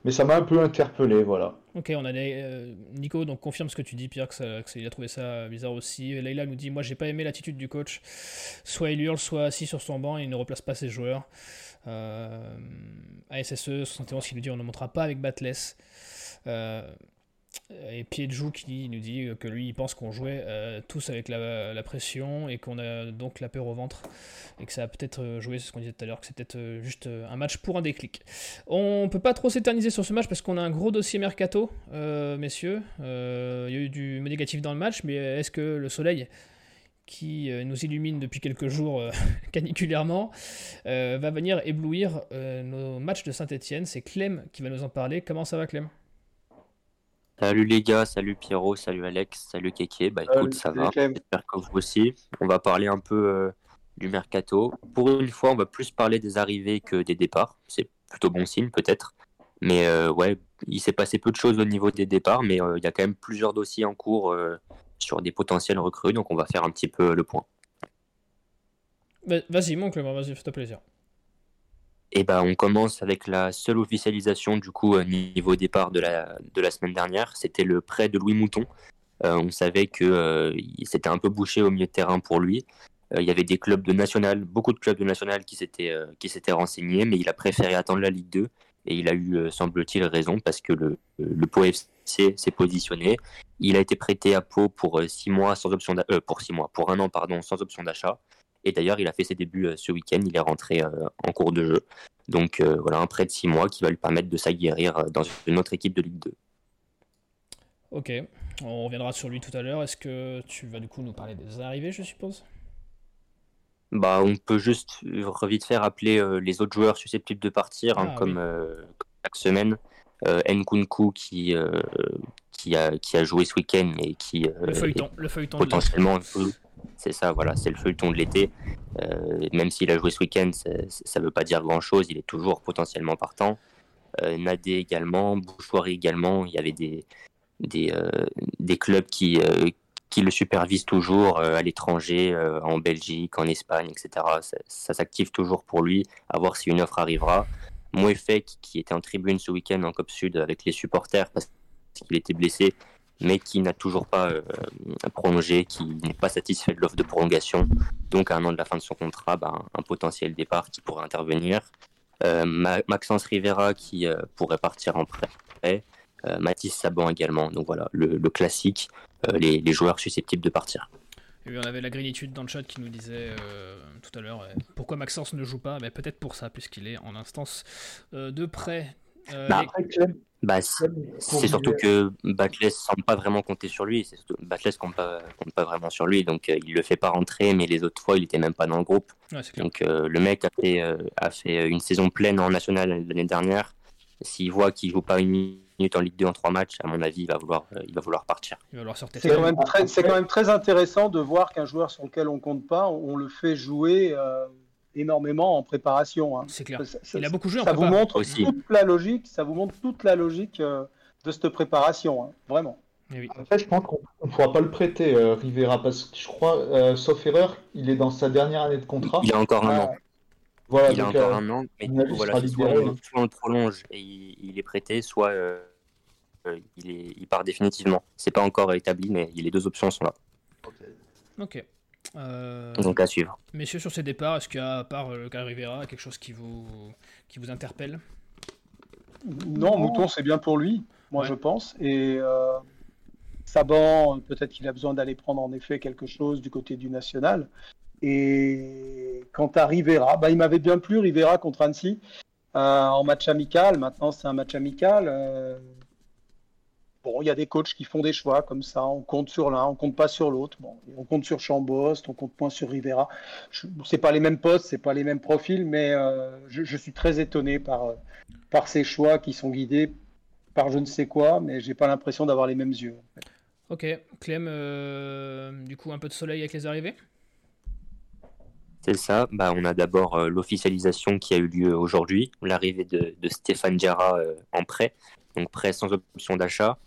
mais ça m'a un peu interpellé, voilà. Ok, on a Nico, donc confirme ce que tu dis, Pierre, que, ça, que il a trouvé ça bizarre aussi. Leïla nous dit Moi, j'ai pas aimé l'attitude du coach. Soit il hurle, soit assis sur son banc et il ne replace pas ses joueurs. ASSE 71 qui nous dit On ne montrera pas avec Batless. Et Piedjou qui nous dit que lui il pense qu'on jouait tous avec la, pression et qu'on a donc la peur au ventre et que ça a peut-être joué, c'est ce qu'on disait tout à l'heure, que c'est peut-être juste un match pour un déclic. On peut pas trop s'éterniser sur ce match parce qu'on a un gros dossier mercato, messieurs. Il y a eu du négatif dans le match, mais est-ce que le soleil qui euh, nous illumine depuis quelques jours euh, [laughs] caniculairement, euh, va venir éblouir nos matchs de Saint-Etienne. C'est Clem qui va nous en parler. Comment ça va Clem? Salut les gars, salut Pierrot, salut Alex, salut Keke. Bah écoute, ça va. J'espère que vous aussi. On va parler un peu du mercato. Pour une fois, on va plus parler des arrivées que des départs. C'est plutôt bon signe peut-être. Mais ouais, il s'est passé peu de choses au niveau des départs, mais il y a quand même plusieurs dossiers en cours sur des potentiels recrues. Donc on va faire un petit peu le point. Vas-y, mon Clément, vas-y, fais-toi plaisir. Et eh ben, on commence avec la seule officialisation du coup euh, niveau départ de la, semaine dernière. C'était le prêt de Louis Mouton. Euh, on savait que euh, c'était un peu bouché au milieu de terrain pour lui. il y avait des clubs de national, beaucoup de clubs de national qui s'étaient qui s'étaient renseignés, mais il a préféré attendre la Ligue 2 et il a eu, semble-t-il, raison parce que le, le Pau FC s'est positionné. Il a été prêté à Pau pour euh, six mois euh, un an sans option d'achat. Et d'ailleurs, il a fait ses débuts euh, ce week-end. Il est rentré en cours de jeu. Donc voilà, un prêt de six mois qui va lui permettre de s'aguerrir dans une autre équipe de Ligue 2. Ok, on reviendra sur lui tout à l'heure. Est-ce que tu vas du coup nous parler des arrivées, je suppose? Bah, on peut juste vite faire appeler les autres joueurs susceptibles de partir, hein, ah, comme, chaque semaine. Nkunku qui, qui a, qui a joué ce week-end et qui euh, le feuilleton, le feuilleton potentiellement c'est ça voilà c'est le feuilleton de l'été euh, même s'il a joué ce week-end ça ne veut pas dire grand chose il est toujours potentiellement partant euh, Nadé également Bouchoirie également il y avait des des, des clubs qui qui le supervisent toujours à l'étranger, en Belgique, en Espagne, etc. Ça, s'active toujours pour lui, à voir si une offre arrivera. Moefek, qui était en tribune ce week-end en Cop Sud avec les supporters, parce qu'il était blessé, mais qui n'a toujours pas euh, prolongé, qui n'est pas satisfait de l'offre de prolongation. Donc, à un an de la fin de son contrat, ben, un potentiel départ qui pourrait intervenir. Euh, Maxence Rivera qui euh, pourrait partir en prêt. Mathis Saban également. Donc voilà, le, classique, les, joueurs susceptibles de partir. Et on avait la gratitude dans le chat qui nous disait tout à l'heure pourquoi Maxence ne joue pas? Peut-être pour ça, puisqu'il est en instance de prêt. Bah, bah, c'est surtout que Backless semble pas vraiment compter sur lui. Backless compte pas, compte pas vraiment sur lui, donc euh, il le fait pas rentrer, mais les autres fois il était même pas dans le groupe. donc euh, le mec a fait, euh, a fait une saison pleine en national l'année dernière. S'il voit qu'il joue pas une minute en Ligue 2 en trois matchs, à mon avis, il va vouloir, il va vouloir partir. C'est quand, même très, quand même très intéressant de voir qu'un joueur sur lequel on compte pas, on le fait jouer énormément en préparation. Hein. C'est clair. il a beaucoup joué ça vous montre toute la logique. Ça vous montre toute la logique euh, de cette préparation, hein, vraiment. Eh en fait, je pense qu'on ne pourra pas le prêter, euh, Rivera, parce que je crois, euh, sauf erreur, il est dans sa dernière année de contrat. Il a encore un an. Voilà, il a encore un an, mais voilà, soit, on, le prolonge et il, est prêté, soit il, est, il part définitivement. C'est pas encore établi, mais les deux options sont là. Ok. Euh, Donc à suivre. Messieurs, sur ces départs, est-ce qu'il y a, à part le cas Rivera, quelque chose qui vous, qui vous interpelle? Non, Mouton, c'est bien pour lui, moi je pense. Et euh, Saban, peut-être qu'il a besoin d'aller prendre en effet quelque chose du côté du national. Et quant à Rivera, bah, il m'avait bien plu, Rivera contre Annecy, euh, en match amical. Maintenant, c'est un match amical bon, il y a des coachs qui font des choix comme ça. On compte sur l'un, on compte pas sur l'autre. Bon, on compte sur Chambost, on compte point sur Rivera. C'est pas les mêmes postes, c'est pas les mêmes profils, mais euh, je, suis très étonné par euh, par ces choix qui sont guidés par je ne sais quoi, mais j'ai pas l'impression d'avoir les mêmes yeux. Ok, Clem, euh, du coup un peu de soleil avec les arrivées? C'est ça. Bah, on a d'abord l'officialisation qui a eu lieu aujourd'hui, l'arrivée de, de, Stéphane Diarra en prêt, donc prêt sans option d'achat.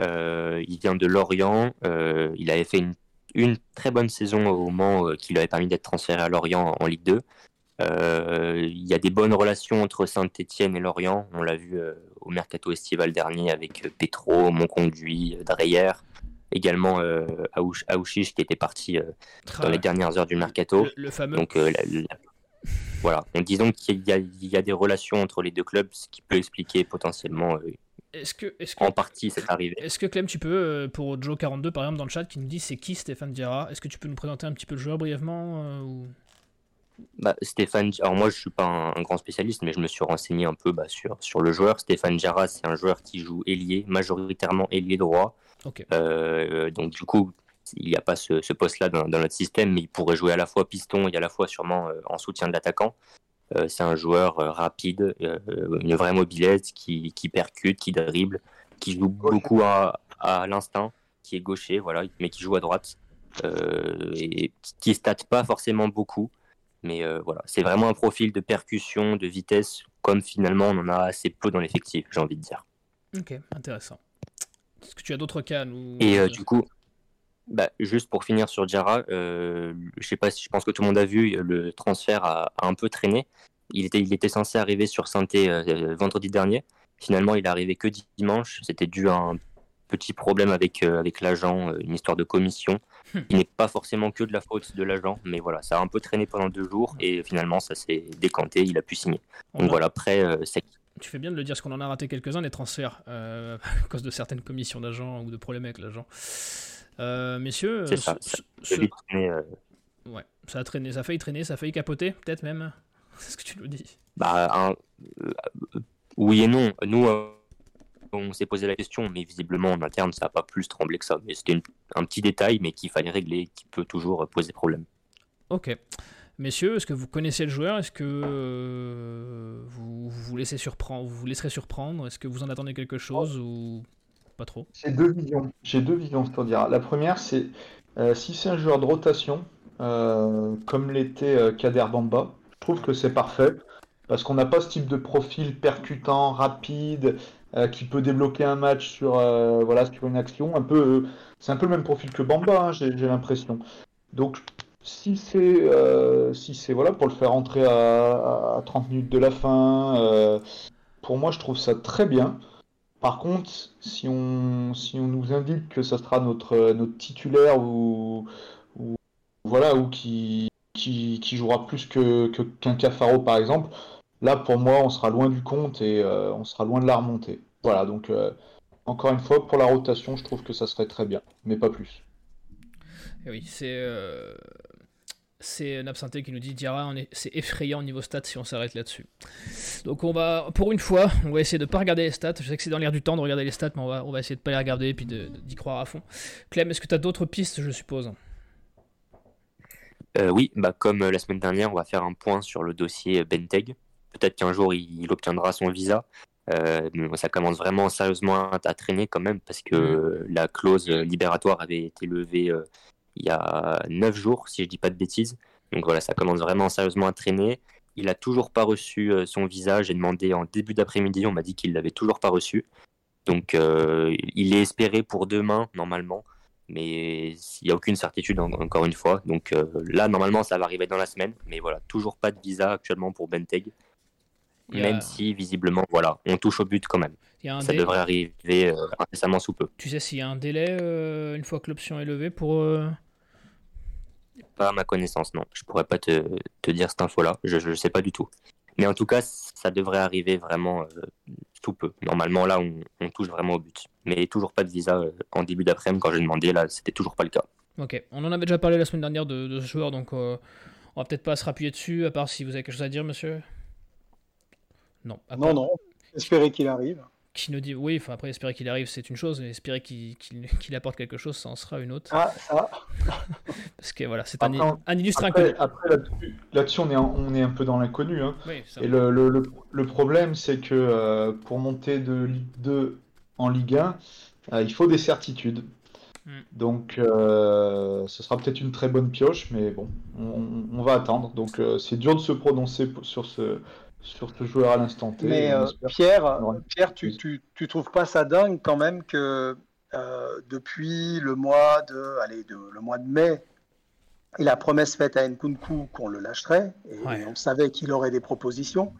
Euh, il vient de Lorient. Euh, il avait fait une, très bonne saison au Mans euh, qui lui avait permis d'être transféré à Lorient en, Ligue 2. il y a des bonnes relations entre Saint-Etienne et Lorient. On l'a vu au mercato estival dernier avec Petro, Monconduit, Dreyer, également euh, Aouchiche qui était parti dans les dernières heures du mercato. Le, fameux. Donc voilà, donc disons qu'il y, a des relations entre les deux clubs, ce qui peut expliquer potentiellement Est-ce que, est que, en partie, c'est arrivé. Est-ce que Clem, tu peux, pour Joe42 par exemple dans le chat, qui nous dit c'est qui Stéphane Diarra, est-ce que tu peux nous présenter un petit peu le joueur brièvement ou... Bah, Stéphane, alors moi je suis pas un, grand spécialiste, mais je me suis renseigné un peu bah, sur, sur le joueur. Stéphane Jarra, c'est un joueur qui joue ailier, majoritairement ailier droit. Euh, donc du coup, il n'y a pas ce, poste-là dans, notre système, mais il pourrait jouer à la fois piston et à la fois sûrement euh, en soutien de l'attaquant. Euh, c'est un joueur rapide, une vraie mobilette, qui, qui, percute, qui dribble, qui joue beaucoup à, à l'instinct, qui est gaucher, voilà, mais qui joue à droite. et qui ne state pas forcément beaucoup. Mais euh, voilà, c'est vraiment un profil de percussion, de vitesse, comme finalement on en a assez peu dans l'effectif, j'ai envie de dire. Ok, intéressant. Est-ce que tu as d'autres cas nous... Et euh, du coup, bah, juste pour finir sur Diarra, euh, je sais pas si je pense que tout le monde a vu, le transfert a, un peu traîné. Il était, il était censé arriver sur saint vendredi dernier. Finalement, il est arrivé que dimanche. C'était dû à un petit problème avec, avec l'agent, une histoire de commission. Il n'est pas forcément que de la faute de l'agent, mais voilà, ça a un peu traîné pendant deux jours et finalement ça s'est décanté, il a pu signer. Donc voilà, après, euh, c'est. Tu fais bien de le dire, parce qu'on en a raté quelques-uns des transferts euh, [laughs] à cause de certaines commissions d'agents ou de problèmes avec l'agent. Euh, messieurs, c'est ça, ça, ouais, ça a traîné, ça a failli traîner, ça a failli capoter, peut-être même. [laughs] C'est ce que tu nous dis. Bah, oui et non. Nous on s'est posé la question, mais visiblement en interne, ça n'a pas plus tremblé que ça. Mais c'était un petit détail, mais qu'il fallait régler, qui peut toujours poser problème. Ok. Messieurs, est-ce que vous connaissez le joueur? Est-ce que euh, vous, vous, laissez surprendre, vous vous laisserez surprendre? Est-ce que vous en attendez quelque chose ou trop J'ai deux visions. J'ai deux visions pour dire. La première, c'est euh, si c'est un joueur de rotation, euh, comme l'était Kader Bamba, je trouve que c'est parfait parce qu'on n'a pas ce type de profil percutant, rapide, euh, qui peut débloquer un match sur, euh, voilà, sur une action. Un peu, euh, c'est un peu le même profil que Bamba, hein, j'ai l'impression. Donc, si c'est si c'est voilà, pour le faire entrer à, 30 minutes de la fin, pour moi, je trouve ça très bien. Par contre, si on, nous indique que ça sera notre, titulaire ou, voilà, qui, jouera plus que qu'un Cafaro par exemple, Là, pour moi, on sera loin du compte et euh, on sera loin de la remontée. Voilà, donc euh, encore une fois, pour la rotation, je trouve que ça serait très bien, mais pas plus. Oui, c'est euh, c'est Napsanté qui nous dit Diarra, c'est effrayant au niveau stats si on s'arrête là-dessus. Donc on va, pour une fois, on va essayer de ne pas regarder les stats. Je sais que c'est dans l'air du temps de regarder les stats, mais on va, on va essayer de ne pas les regarder et puis d'y croire à fond. Clem, est-ce que tu as d'autres pistes, je suppose? Oui, bah, comme la semaine dernière, on va faire un point sur le dossier Benteg. Peut-être qu'un jour il, obtiendra son visa. Euh, ça commence vraiment sérieusement à, traîner quand même parce que mm. la clause libératoire avait été levée euh, il y a 9 jours, si je dis pas de bêtises. Donc voilà, ça commence vraiment sérieusement à traîner. Il a toujours pas reçu euh, son visa. J'ai demandé en début d'après-midi, on m'a dit qu'il l'avait toujours pas reçu. Donc il est espéré pour demain normalement, mais il n'y a aucune certitude encore une fois. Donc là normalement ça va arriver dans la semaine, mais voilà, toujours pas de visa actuellement pour Benteg. Même si visiblement, voilà, on touche au but quand même. ça devrait arriver euh, incessamment sous peu. Tu sais s'il y a un délai euh, une fois que l'option est levée pour. Euh, pas à ma connaissance, non. Je pourrais pas te, te dire cette info-là. Je ne sais pas du tout. Mais en tout cas, ça devrait arriver vraiment sous peu. Normalement, là, on, on, touche vraiment au but. Mais toujours pas de visa en début d'après-midi quand j'ai demandé. Là, c'était toujours pas le cas. Ok. On en avait déjà parlé la semaine dernière de, de ce joueur, donc on va peut-être pas se rappuyer dessus, à part si vous avez quelque chose à dire, monsieur. Non. Non, non. Espérer qu'il arrive. Qui nous dit oui, enfin après espérer qu'il arrive c'est une chose, mais espérer qu'il apporte quelque chose ça en sera une autre. Ah ça. [laughs] Parce que voilà, c'est un, un, illustre inconnu. Après là-dessus on, est on est un peu dans l'inconnu. Hein. Et le, le, le, problème c'est que euh, pour monter de Ligue 2 en Ligue 1, euh, il faut des certitudes. Hmm. Donc, euh, ce sera peut-être une très bonne pioche, mais bon, on, on va attendre. Donc, c'est dur de se prononcer sur ce, sur ce joueur à l'instant T. Mais euh, Pierre, Pierre tu, tu, trouves pas ça dingue quand même que euh, depuis le mois de, allez, de, le mois de mai, et la promesse faite à Nkunku qu'on le lâcherait, et on savait qu'il aurait des propositions.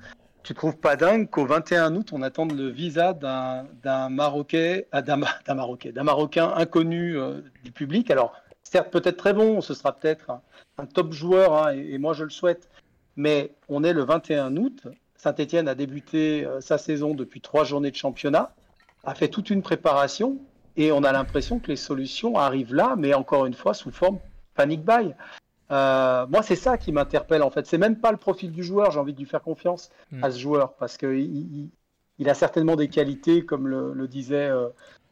Tu trouves pas dingue qu'au 21 août, on attende le visa d'un Marocain, euh, d'un Marocain, d'un Marocain inconnu du public? Alors, certes, peut-être très bon, ce sera peut-être un, top joueur, hein, et, moi je le souhaite, mais on est le 21 août. Saint-Etienne a débuté euh, sa saison depuis trois journées de championnat. a fait toute une préparation et on a l'impression que les solutions arrivent là, mais encore une fois sous forme panic buy. Euh, moi, c'est ça qui m'interpelle en fait. C'est même pas le profil du joueur. J'ai envie de lui faire confiance Mm. à ce joueur parce que il, il a certainement des qualités, comme le, le disait. euh,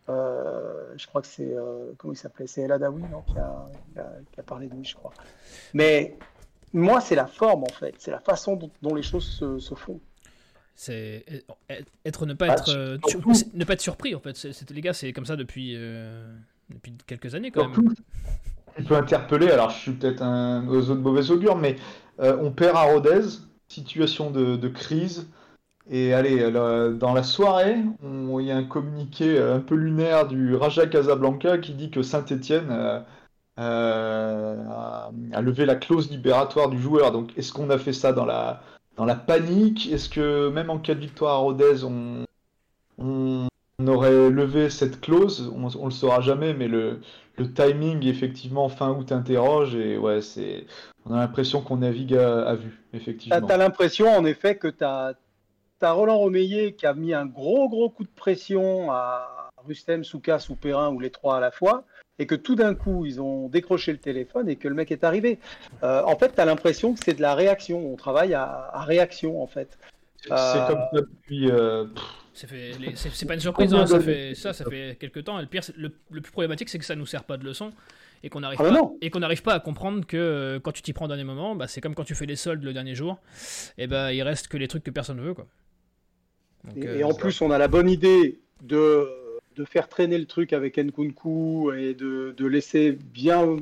euh, je crois que c'est comment il s'appelait? C'est El Adawi, non? Qui a, qui, a, qui a parlé de lui, je crois. Mais moi, c'est la forme en fait. C'est la façon dont, dont les choses se, se font. C'est être ne pas Ah, être euh, ne pas être surpris en fait. C'est- les gars, c'est comme ça depuis euh, depuis quelques années quand même. Surtout, peux interpeller, alors je suis peut-être un oiseau de mauvais augure, mais euh, on perd à Rodez, situation de, de crise. Et allez, là, dans la soirée, on- il y a un communiqué un peu lunaire du Raja Casablanca qui dit que Saint-Étienne a, a levé la clause libératoire du joueur. Donc est-ce qu'on a fait ça dans la, dans la panique? Est-ce que même en cas de victoire à Rodez, on, on, aurait levé cette clause? On, on le saura jamais, mais le, le timing effectivement fin août interroge et ouais c'est on a l'impression qu'on navigue à, à vue Tu effectivement. as, l'impression en effet que tu as, Roland Romeillet qui a mis un gros gros coup de pression à Rustem, Soukas ou Perrin ou les trois à la fois et que tout d'un coup ils ont décroché le téléphone et que le mec est arrivé. Euh, en fait, tu as l'impression que c'est de la réaction. On travaille à, à réaction en fait. C'est Euh, comme ça depuis euh, C'est pas une surprise, hein, ça fait ça, ça fait quelques temps. Et le pire, le, le plus problématique, c'est que ça nous sert pas de leçon et qu'on n'arrive Ah pas non. et qu'on n'arrive pas à comprendre que euh, quand tu t'y prends au dernier moment, bah, c'est comme quand tu fais les soldes le dernier jour. Et bah il reste que les trucs que personne veut quoi. Donc, Et, euh, et en plus, on a la bonne idée de, de faire traîner le truc avec Nkunku et de, de laisser bien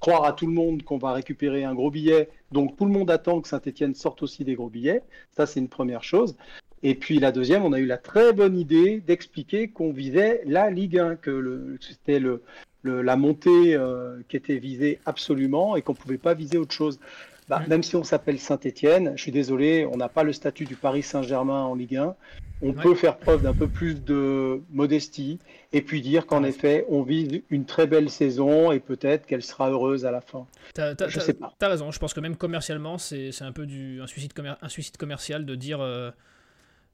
croire à tout le monde qu'on va récupérer un gros billet. Donc tout le monde attend que Saint-Etienne sorte aussi des gros billets. Ça, c'est une première chose. Et puis la deuxième, on a eu la très bonne idée d'expliquer qu'on visait la Ligue 1, que c'était le- la montée euh, qui était visée absolument et qu'on ne pouvait pas viser autre chose. Bah, Mm. Même si on s'appelle Saint-Etienne, je suis désolé, on n'a pas le statut du Paris Saint-Germain en Ligue 1. On Ouais. peut faire preuve d'un peu plus de modestie et puis dire qu'en Ouais. effet, on vise une très belle saison et peut-être qu'elle sera heureuse à la fin. T'as, t'as- Je t'as- sais pas. t'as raison, je pense que même commercialement, c'est, c'est un peu du, un, suicide commer- un suicide commercial de dire euh,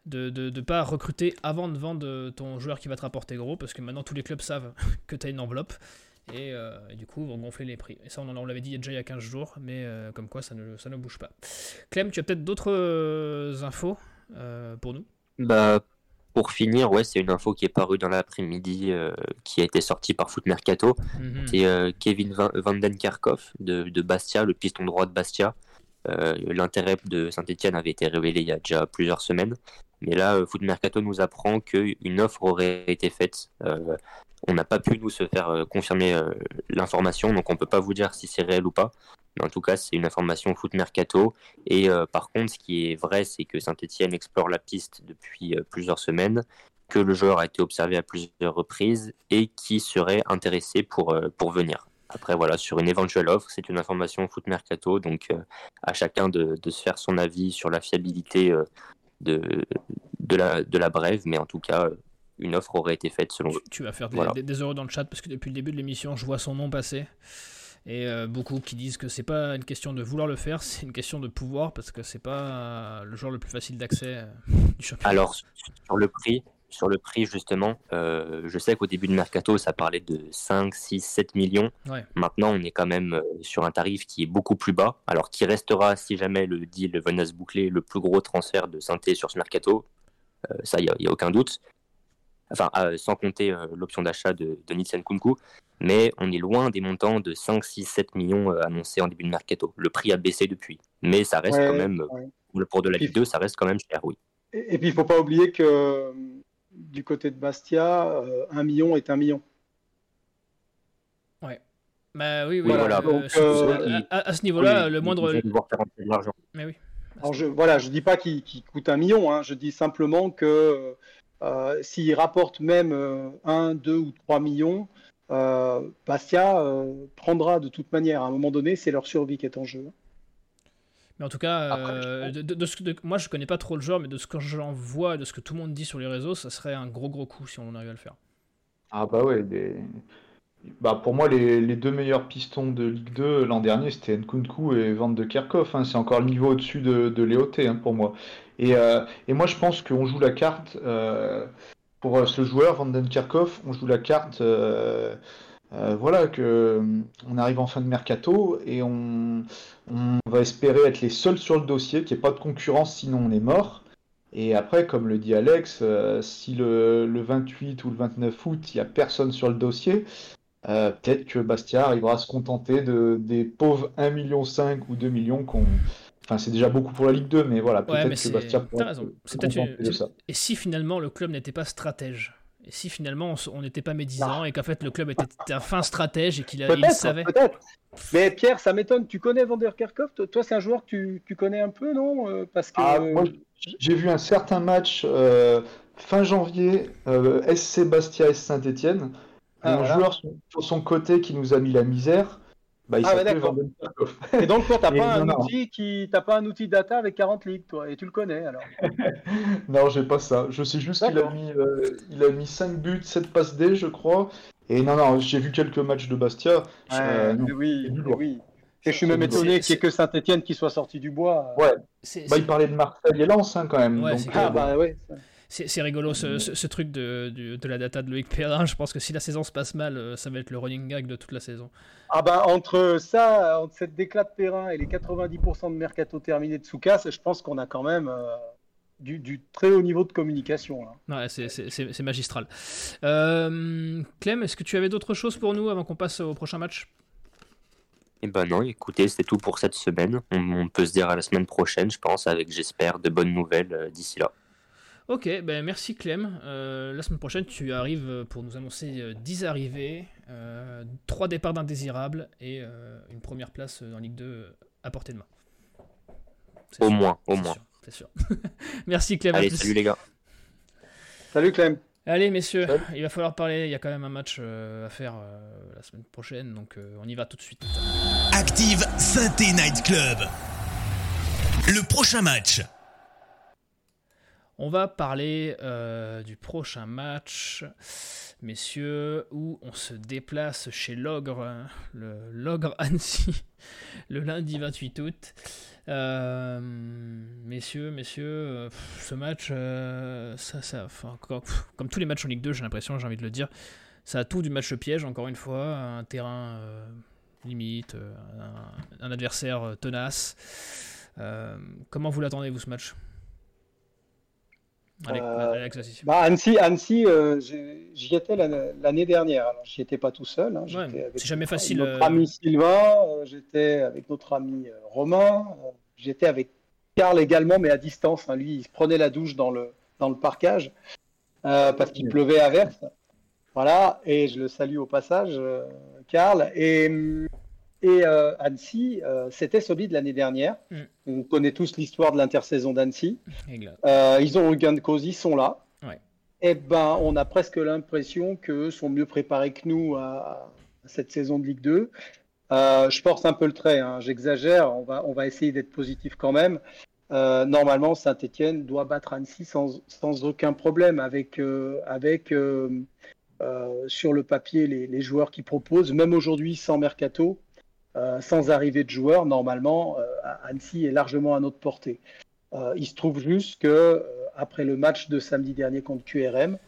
de ne pas recruter avant de vendre ton joueur qui va te rapporter gros, parce que maintenant tous les clubs savent [laughs] que tu as une enveloppe, et, euh, et du coup vont gonfler les prix. Et ça, on, l'avait dit déjà il y a 15 jours, mais euh, comme quoi ça ne, ça ne bouge pas. Clem, tu as peut-être d'autres euh, infos pour nous? Bah, pour finir, ouais, c'est une info qui est parue dans l'après-midi, qui a été sortie par Foot Mercato. Mhm. C'est Kevin Van, Vandenkerkhoff de, de Bastia, le piston droit de Bastia. L'intérêt de Saint-Etienne avait été révélé il y a déjà plusieurs semaines. Mais là, Foot Mercato nous apprend qu'une offre aurait été faite. Euh, on n'a pas pu nous se faire euh, confirmer euh, l'information, donc on peut pas vous dire si c'est réel ou pas. Mais en tout cas, c'est une information Foot Mercato. Et euh, par contre, ce qui est vrai, c'est que Saint-Etienne explore la piste depuis plusieurs semaines, que le joueur a été observé à plusieurs reprises et qui serait intéressé pour, venir. Après, voilà, sur une éventuelle offre, c'est une information foot mercato, donc à chacun de, se faire son avis sur la fiabilité de, la, brève, mais en tout cas, une offre aurait été faite selon eux. Tu, vas faire des, Voilà. des- des euros dans le chat parce que depuis le début de l'émission, je vois son nom passer. Et euh, beaucoup qui disent que c'est pas une question de vouloir le faire, c'est une question de pouvoir parce que c'est pas euh, le joueur le plus facile d'accès euh, du championnat. Alors, sur le prix, sur le prix justement, euh, je sais qu'au début de Mercato, ça parlait de 5, 6, 7 millions. Ouais. Maintenant, on est quand même sur un tarif qui est beaucoup plus bas, alors qui restera, si jamais le deal venait à se boucler, le plus gros transfert de synthé sur ce Mercato? Euh, ça, il n'y a, aucun doute. Enfin, euh, sans compter euh, l'option d'achat de, de Nitsen Kunku. Mais on est loin des montants de 5, 6, 7 millions euh, annoncés en début de Mercato. Le prix a baissé depuis. Mais ça reste Ouais, quand même, ouais. pour de la Ligue 2, ça reste quand même cher, oui. Et, et puis, il ne faut pas oublier que du côté de Bastia, euh, un million est un million. Bah oui, oui. Oui, voilà. euh, Donc, euh, à, à- à ce niveau-là, Oui, le moindre. ils vont devoir faire rentrer de l'argent. Mais oui. Alors je, voilà, je dis pas qu'il qu'il coûte un million, hein, je dis simplement que euh, s'il rapporte même euh, 1, 2 ou 3 millions, euh, Bastia euh, prendra de toute manière. À un moment donné, c'est leur survie qui est en jeu. Mais en tout cas, Après, euh, je de, de- de ce que- de- moi je connais pas trop le joueur, mais de ce que j'en vois, de ce que tout le monde dit sur les réseaux, ça serait un gros gros coup si on arrive à le faire. Ah bah ouais, des- bah pour moi les, les deux meilleurs pistons de Ligue 2 l'an dernier c'était Nkunku et Van de Kerkhoff, hein. c'est encore le niveau au-dessus de, de Léoté hein, pour moi. Et, euh, et moi je pense qu'on joue la carte, euh, pour ce joueur, Vandenkerkhoff, on joue la carte. voilà que on arrive en fin de mercato et on, va espérer être les seuls sur le dossier, qu'il n'y ait pas de concurrence, sinon on est mort. Et après, comme le dit Alex, euh, si le, 28 ou le 29 août, il n'y a personne sur le dossier, euh, peut-être que Bastia arrivera à se contenter de, des pauvres 1,5 million ou 2 millions qu'on. Enfin, c'est déjà beaucoup pour la Ligue 2, mais voilà, peut-être que Bastia pourra se contenter de ça. Et si finalement le club n'était pas stratège? Et si finalement on n'était pas médisant et qu'en fait le club était un fin stratège et qu'il savait Peut-être. Mais Pierre, ça m'étonne. Tu connais Vander Kerkhoff? Toi, c'est un joueur que tu, tu, connais un peu, non? Euh, Parce que. Ah, moi, j'ai vu un certain match euh, fin janvier, euh, SC Bastia et Saint-Etienne. Ah, un joueur sur son côté qui nous a mis la misère. Bah, il ah, d'accord. Et donc, toi, tu [laughs] pas, un outil qui... pas un outil data avec 40 ligues, toi, et tu le connais alors [laughs] Non, j'ai pas ça. Je sais juste qu'il a, mis, euh, il a mis 5 buts, 7 passes D, je crois. Et non, non, j'ai vu quelques matchs de Bastia. Euh, oui, oui. Et je suis même étonné qu'il n'y ait que Saint-Etienne qui soit sorti du bois. Ouais. Bah, il parlait de Marseille et Lens hein, quand même. Ouais, ah, bah, ouais. C'est rigolo ce, truc de, de, la data de Loïc Perrin. Je pense que si la saison se passe mal, euh, ça va être le running gag de toute la saison. Ah bah entre ça, entre cette déclat de Perrin et les 90% de mercato terminé de Soukas, je pense qu'on a quand même euh, du, très haut niveau de communication. Ouais, c'est magistral. Euh, Clem, est-ce que tu avais d'autres choses pour nous avant qu'on passe au prochain match? Eh ben non, écoutez, c'est tout pour cette semaine. On, peut se dire à la semaine prochaine, je pense, avec j'espère de bonnes nouvelles d'ici là. Ok, ben merci Clem. Euh, la semaine prochaine, tu arrives pour nous annoncer 10 euh, arrivées, euh, 3 départs d'indésirables et euh, une première place en Ligue 2 à portée de main. Au moins, au moins. C'est sûr. [laughs] merci Clem. Allez, salut les gars. Salut Clem. Allez messieurs, il va falloir parler, il y a quand même un match à faire la semaine prochaine, donc on y va tout de suite. Active Synthé Night Club. Le prochain match. On va parler euh, du prochain match, messieurs, où on se déplace chez l'Ogre, le l'Ogre [laughs] Annecy, le lundi 28 août. Euh, messieurs, messieurs, euh, ce match, ça, ça, comme, tous les matchs en Ligue 2, j'ai l'impression, j'ai envie de le dire, ça a tout du match piège, encore une fois, un terrain limite, un, adversaire tenace. comment vous l'attendez, vous, ce match? Euh, bah, Annecy, Annecy euh, j'y étais l'année dernière. Alors, j'y étais pas tout seul. Hein. c'est jamais facile. Notre euh, ami Sylvain, j'étais avec notre ami Romain, j'étais avec Karl également, mais à distance. Hein. Lui, il se prenait la douche dans le, dans le parcage parce qu'il pleuvait à verse. Voilà, et je le salue au passage, Karl. Et hum, et euh, Annecy, euh, c'était solide l'année dernière. Mm. On connaît tous l'histoire de l'intersaison d'Annecy. [laughs] Euh, ils ont eu gain de cause, ils sont là. Et eh ben, on a presque l'impression qu'eux sont mieux préparés que nous à, cette saison de Ligue 2. je force un peu le trait, hein, j'exagère. On va, on va essayer d'être positif quand même. normalement, Saint-Etienne doit battre Annecy sans, sans aucun problème avec, avec sur le papier les, les joueurs qui proposent, même aujourd'hui sans mercato. Euh, sans arrivée de joueurs, normalement, euh, Annecy est largement à notre portée. Euh, il se trouve juste que après le match de samedi dernier contre QRM,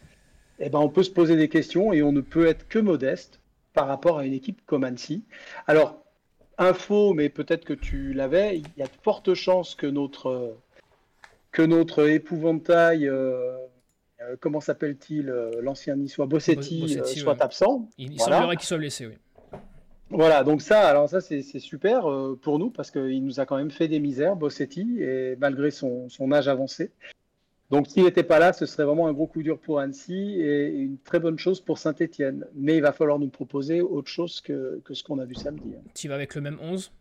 eh ben, on peut se poser des questions et on ne peut être que modeste par rapport à une équipe comme Annecy. Alors, info, mais peut-être que tu l'avais, il y a de fortes chances que notre, que notre épouvantail, comment s'appelle-t-il, l'ancien niçois Bossetti, soit absent. Il, semblerait qu'il soit blessé, oui. Voilà, donc ça, alors ça c'est super euh, pour nous parce qu'il nous a quand même fait des misères, Bossetti, et malgré son, âge avancé. Donc s'il n'était pas là, ce serait vraiment un gros coup dur pour Annecy et une très bonne chose pour Saint-Etienne. Mais il va falloir nous proposer autre chose que, ce qu'on a vu samedi. Hein. Tu vas avec le même 11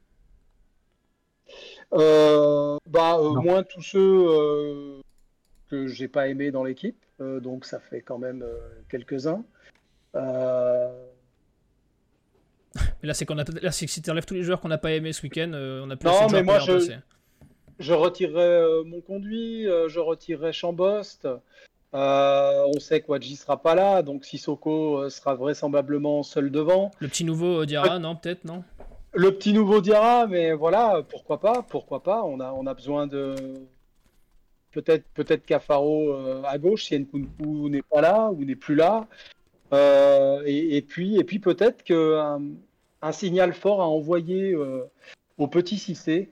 euh, bah, euh, Moins tous ceux que j'ai pas aimés dans l'équipe, donc ça fait quand même quelques-uns. Mais là, c'est qu'on a, là, si tu enlèves tous les joueurs qu'on n'a pas aimé ce week-end, euh, on a plus Non, mais moi, je, je retirerai euh, mon conduit, euh, je retirerai Chambost. on sait que Wadji sera pas là, donc Sissoko sera vraisemblablement seul devant. Le petit nouveau Diarra, non, peut-être, non? Le petit nouveau Diarra, mais voilà, pourquoi pas, pourquoi pas. On a, on a besoin de, peut-être peut-être Cafaro à gauche si Nkunku n'est pas là ou n'est plus là. Et, puis et puis peut-être qu'un un signal fort à envoyer au petit Cissé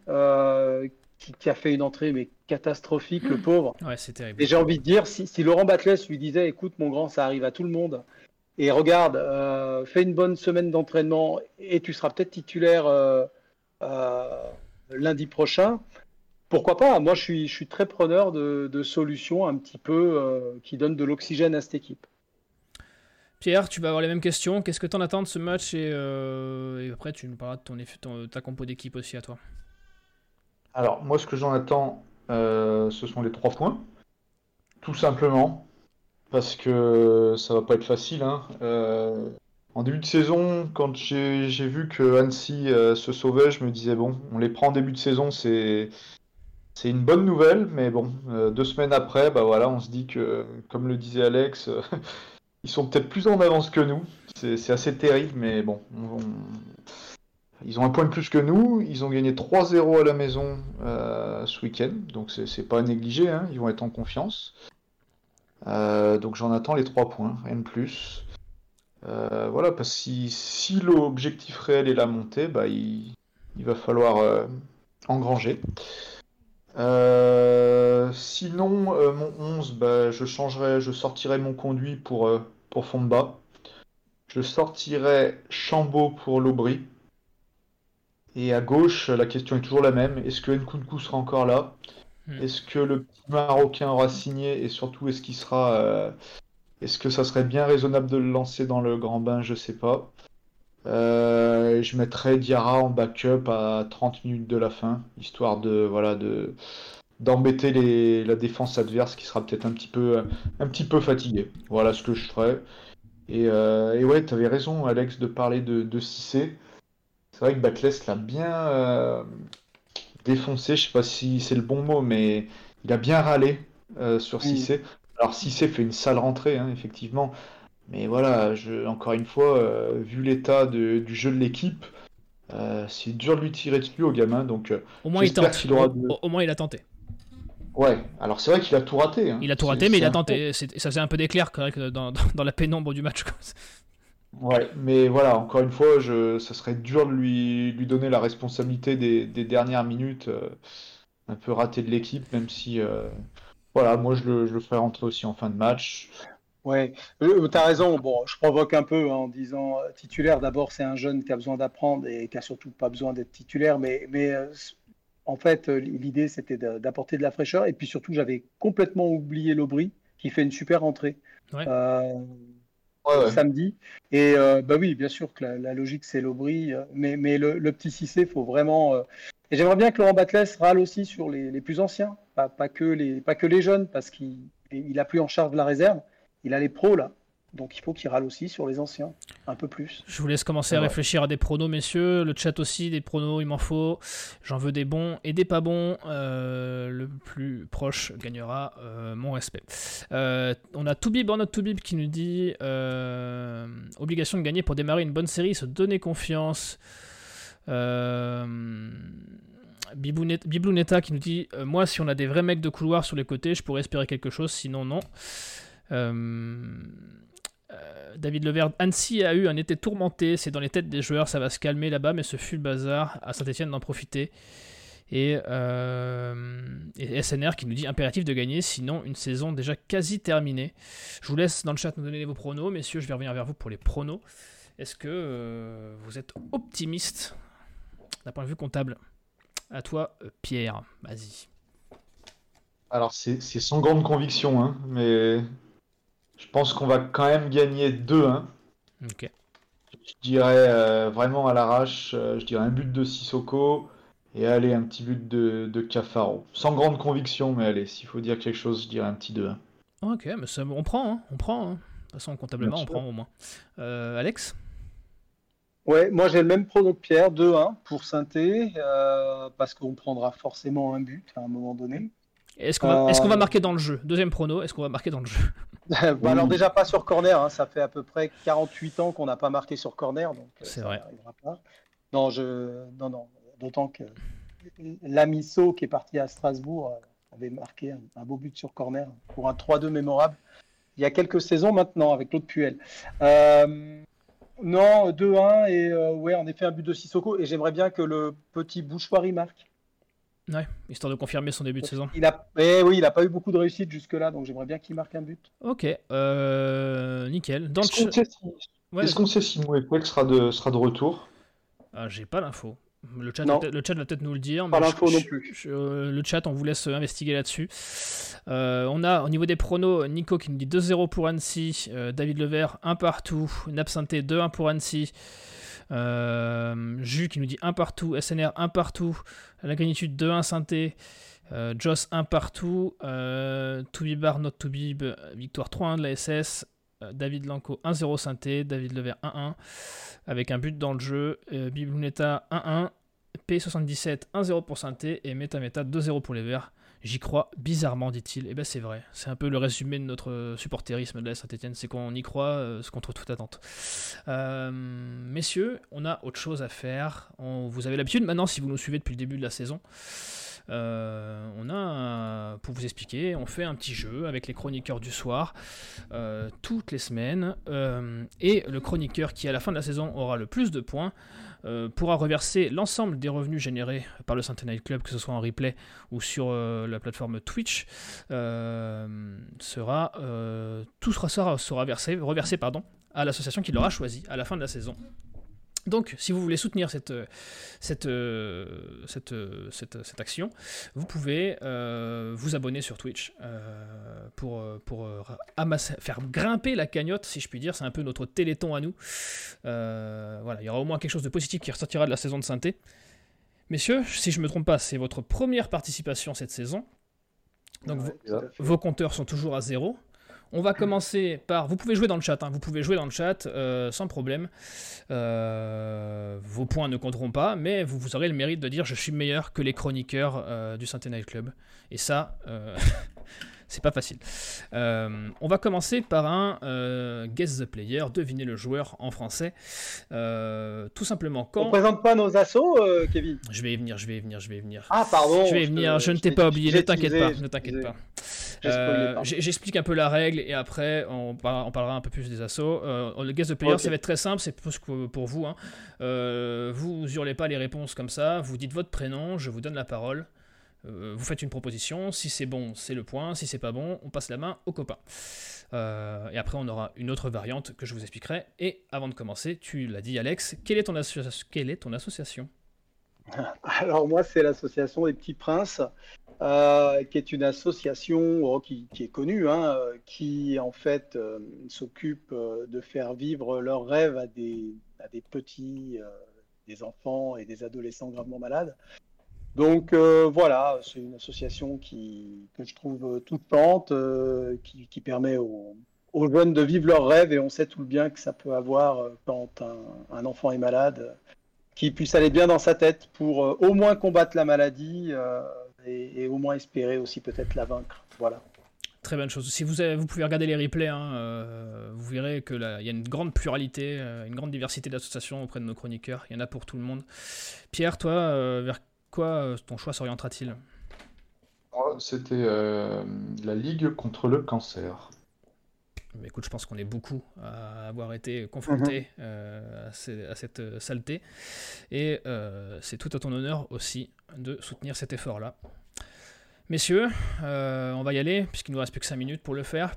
qui, a fait une entrée mais catastrophique, le pauvre. Ouais, c'est terrible. Et j'ai envie de dire, si, si Laurent Batles lui disait, écoute mon grand, ça arrive à tout le monde, et regarde, euh, fais une bonne semaine d'entraînement et tu seras peut-être titulaire euh, euh, lundi prochain. Pourquoi pas? Moi, je suis, je suis très preneur de, solutions un petit peu qui donnent de l'oxygène à cette équipe. Pierre, tu vas avoir les mêmes questions. Qu'est-ce que tu en attends de ce match et, après, tu nous parleras de ton, ta compo d'équipe aussi à toi. Alors, moi, ce que j'en attends, ce sont les trois points. Tout simplement parce que ça va pas être facile. Hein. Euh, en début de saison, quand j'ai vu que Annecy euh, se sauvait, je me disais bon, on les prend en début de saison, c'est c'est une bonne nouvelle, mais bon, euh, deux semaines après, bah voilà, on se dit que, comme le disait Alex, ils sont peut-être plus en avance que nous. C'est assez terrible, mais bon, ils ont un point de plus que nous. Ils ont gagné 3-0 à la maison ce week-end, donc c'est pas négligé. Hein. Ils vont être en confiance. Euh, donc j'en attends les trois points, rien de plus. Euh, voilà, parce que si, l'objectif réel est la montée, bah, il, va falloir euh, engranger. sinon, mon 11, bah, je changerai, je sortirai mon conduit pour, pour fond de bas. Je sortirai Chambaud pour l'Aubry. Et à gauche, la question est toujours la même. Est-ce que Nkunku sera encore là? Hmm. Est-ce que le petit Marocain aura signé? Et surtout est-ce qu'il sera. Euh, est-ce que ça serait bien raisonnable de le lancer dans le grand bain? Je sais pas. Euh, je mettrais Diarra en backup à 30 minutes de la fin, histoire de voilà de d'embêter les, la défense adverse qui sera peut-être un petit peu un petit peu fatiguée. Voilà ce que je ferais. Et, euh, et ouais, tu avais raison, Alex, de parler de, de Cissé. C'est vrai que Backless l'a bien, défoncé, je sais pas si c'est le bon mot, mais il a bien râlé euh, sur Cissé. Alors Cissé fait une sale rentrée, hein, effectivement. Mais voilà, je, encore une fois, euh, vu l'état du jeu de l'équipe, euh, c'est dur de lui tirer dessus au gamin. Donc, au moins il tente. Au, moins il a tenté. Ouais, alors c'est vrai qu'il a tout raté. Hein. Il a tout raté, mais il a tenté. Ça faisait un peu d'éclair dans, dans, la pénombre du match. Ouais, mais voilà, encore une fois, je, ça serait dur de lui, lui donner la responsabilité des, dernières minutes euh, un peu ratées de l'équipe, même si, euh, voilà, moi je le, je le, ferai rentrer aussi en fin de match. Ouais, euh, tu as raison. Bon, je provoque un peu en disant titulaire. D'abord, c'est un jeune qui a besoin d'apprendre et qui a surtout pas besoin d'être titulaire. Mais, mais en fait, l'idée c'était d'apporter de la fraîcheur. Et puis surtout, j'avais complètement oublié l'Aubry qui fait une super entrée. Ouais samedi. Et euh, bah oui, bien sûr que la, logique c'est l'Aubry, euh, mais, mais le, petit Cissé, faut vraiment. Euh, et j'aimerais bien que Laurent Batles râle aussi sur les, plus anciens, pas, pas, que les, pas que les jeunes, parce qu'il il a plus en charge de la réserve. Il a les pros là. Donc il faut qu'il râle aussi sur les anciens, un peu plus. Je vous laisse commencer à réfléchir à des pronos, messieurs. Le chat aussi, des pronos, il m'en faut. J'en veux des bons et des pas bons. Euh, le plus proche gagnera euh, mon respect. Euh, on a Toubib, notre Toubib qui nous dit obligation de gagner pour démarrer une bonne série, se donner confiance. Bibluneta qui nous dit Moi, si on a des vrais mecs de couloir sur les côtés, je pourrais espérer quelque chose, sinon, non. Euh, David Levert, Annecy a eu un été tourmenté, c'est dans les têtes des joueurs, ça va se calmer là-bas, mais ce fut le bazar à Saint-Etienne d'en profiter. Et, euh, SNR qui nous dit impératif de gagner, sinon une saison déjà quasi terminée. Je vous laisse dans le chat nous donner vos pronos, messieurs, je vais revenir vers vous pour les pronos. Est-ce que euh, vous êtes optimiste d'un point de vue comptable? À toi, Pierre, vas-y. Alors c'est sans grande conviction, hein, mais je pense qu'on va quand même gagner 2-1. Ok. Je dirais euh, vraiment à l'arrache, euh, je dirais un but de Sissoko et allez, un petit but de, de Cafaro. Sans grande conviction, mais allez, s'il faut dire quelque chose, je dirais un petit 2-1. Ok, mais ça, on prend, hein, on prend. Hein. De toute façon, comptablement, on prend au moins. Euh, Alex? Ouais, moi j'ai le même prono que Pierre, 2-1 pour Sainté, parce qu'on prendra forcément un but à un moment donné. Est-ce qu'on va, est va, marquer dans le jeu? Deuxième prono, est-ce qu'on va marquer dans le jeu? [laughs] Bah alors déjà pas sur corner, hein. ça fait à peu près 48 ans qu'on n'a pas marqué sur corner, donc euh, c'est vrai. Pas. Non, je, non, non, d'autant que l'amisso qui est parti à Strasbourg, avait marqué un, beau but sur corner pour un 3-2 mémorable il y a quelques saisons maintenant avec l'autre Puel. Euh, non, 2-1 et euh, ouais, en effet un but de Sissoko et j'aimerais bien que le petit Bouchoirie marque. Ouais, histoire de confirmer son début de saison. Il a, eh oui, il n'a pas eu beaucoup de réussite jusque-là, donc j'aimerais bien qu'il marque un but. Ok, euh, nickel. Est-ce qu'on sait si, ouais. sera de, sera de retour? Ah, J'ai pas l'info. Le chat, va le chat va peut-être nous le dire. Pas l'info non plus. Euh, le chat, on vous laisse investiguer là-dessus. Euh, on a au niveau des pronos, Nico qui nous dit 2-0 pour Annecy, euh, David Levert 1 partout, Napsanté 2-1 pour Annecy, Jus qui nous dit 1 partout, SNR 1 partout, La Granitude 2-1 Synthé, Joss 1 partout, Toubibar Not Toubib, victoire 3-1 de la SS, David Lanco 1-0 Synthé, David Levert 1-1 avec un but dans le jeu, Bibluneta 1-1, P77 1-0 pour Synthé et Metameta 2-0 pour les Verts. J'y crois bizarrement, dit-il. Et eh ben c'est vrai. C'est un peu le résumé de notre supporterisme de la Saint-Etienne. C'est qu'on y croit euh, contre toute attente. Euh, messieurs, on a autre chose à faire. vous avez l'habitude maintenant, si vous nous suivez depuis le début de la saison. Euh, on a, pour vous expliquer, on fait un petit jeu avec les chroniqueurs du soir toutes les semaines. et le chroniqueur qui, à la fin de la saison, aura le plus de points euh, pourra reverser l'ensemble des revenus générés par le Centennial Club, que ce soit en replay ou sur euh, la plateforme Twitch, euh, sera, tout sera, sera versé, reversé à l'association qui l'aura choisi à la fin de la saison. Donc, si vous voulez soutenir cette, cette, cette, cette, action, vous pouvez euh, vous abonner sur Twitch euh, pour, pour euh, faire grimper la cagnotte, si je puis dire. C'est un peu notre téléthon à nous. voilà, il y aura au moins quelque chose de positif qui ressortira de la saison de synthé. Messieurs, si je ne me trompe pas, c'est votre première participation cette saison. Donc, vos compteurs sont toujours à zéro. On va commencer par. Vous pouvez jouer dans le chat, hein. vous pouvez jouer dans le chat euh, sans problème. Euh, vos points ne compteront pas, mais vous, aurez le mérite de dire je suis meilleur que les chroniqueurs euh, du Centennial Club. Et ça, [laughs] c'est pas facile. Euh, on va commencer par un euh, Guess the Player, deviner le joueur en français. Euh, tout simplement quand. On présente pas nos assos, Kevin? Je vais y venir, je vais y venir, je vais y venir. Ah, pardon Je vais y venir, je, ne t'ai pas oublié, ne t'inquiète pas, ne t'inquiète pas. J'explique un peu la règle et après on, parlera un peu plus des assos. le Guess the Player, ça va être très simple, c'est plus pour vous. Hein. vous hurlez pas les réponses comme ça, vous dites votre prénom, je vous donne la parole. Euh, vous faites une proposition, si c'est bon, c'est le point, si c'est pas bon, on passe la main au copain. Euh, et après, on aura une autre variante que je vous expliquerai. Et avant de commencer, tu l'as dit, Alex, quelle est ton, association? [laughs] Alors, moi, c'est l'association des Petits Princes, euh, qui est une association oh, qui, est connue, hein, qui en fait s'occupe de faire vivre leurs rêves à des petits, des enfants et des adolescents gravement malades. Donc euh, voilà, c'est une association qui, que je trouve toute pente, euh, qui, permet aux, jeunes de vivre leurs rêves et on sait tout le bien que ça peut avoir euh, quand un, enfant est malade, qu'il puisse aller bien dans sa tête pour au moins combattre la maladie et, au moins espérer aussi peut-être la vaincre. Voilà. Très bonne chose. Si vous, vous pouvez regarder les replays, hein, vous verrez qu'il y a une grande pluralité, une grande diversité d'associations auprès de nos chroniqueurs. Il y en a pour tout le monde. Pierre, toi, vers quoi euh, ton choix s'orientera-t-il? C'était euh, la Ligue contre le cancer. écoute, je pense qu'on est beaucoup à avoir été confrontés mhm. euh, à, cette saleté. Et c'est tout à ton honneur aussi de soutenir cet effort-là. Messieurs, on va y aller, puisqu'il nous reste plus que 5 minutes pour le faire.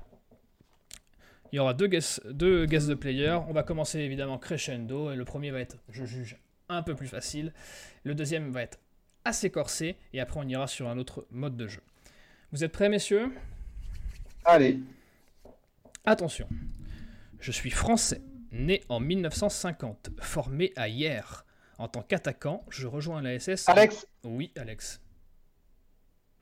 Il y aura deux guests, deux guests de player. On va commencer évidemment crescendo. Et le premier va être, je juge, un peu plus facile. Le deuxième va être assez corsé, et après on ira sur un autre mode de jeu. Vous êtes prêts, messieurs? Allez. Attention. Je suis français, né en 1950, formé à hier. En tant qu'attaquant, je rejoins la SS. Alex Oui, Alex.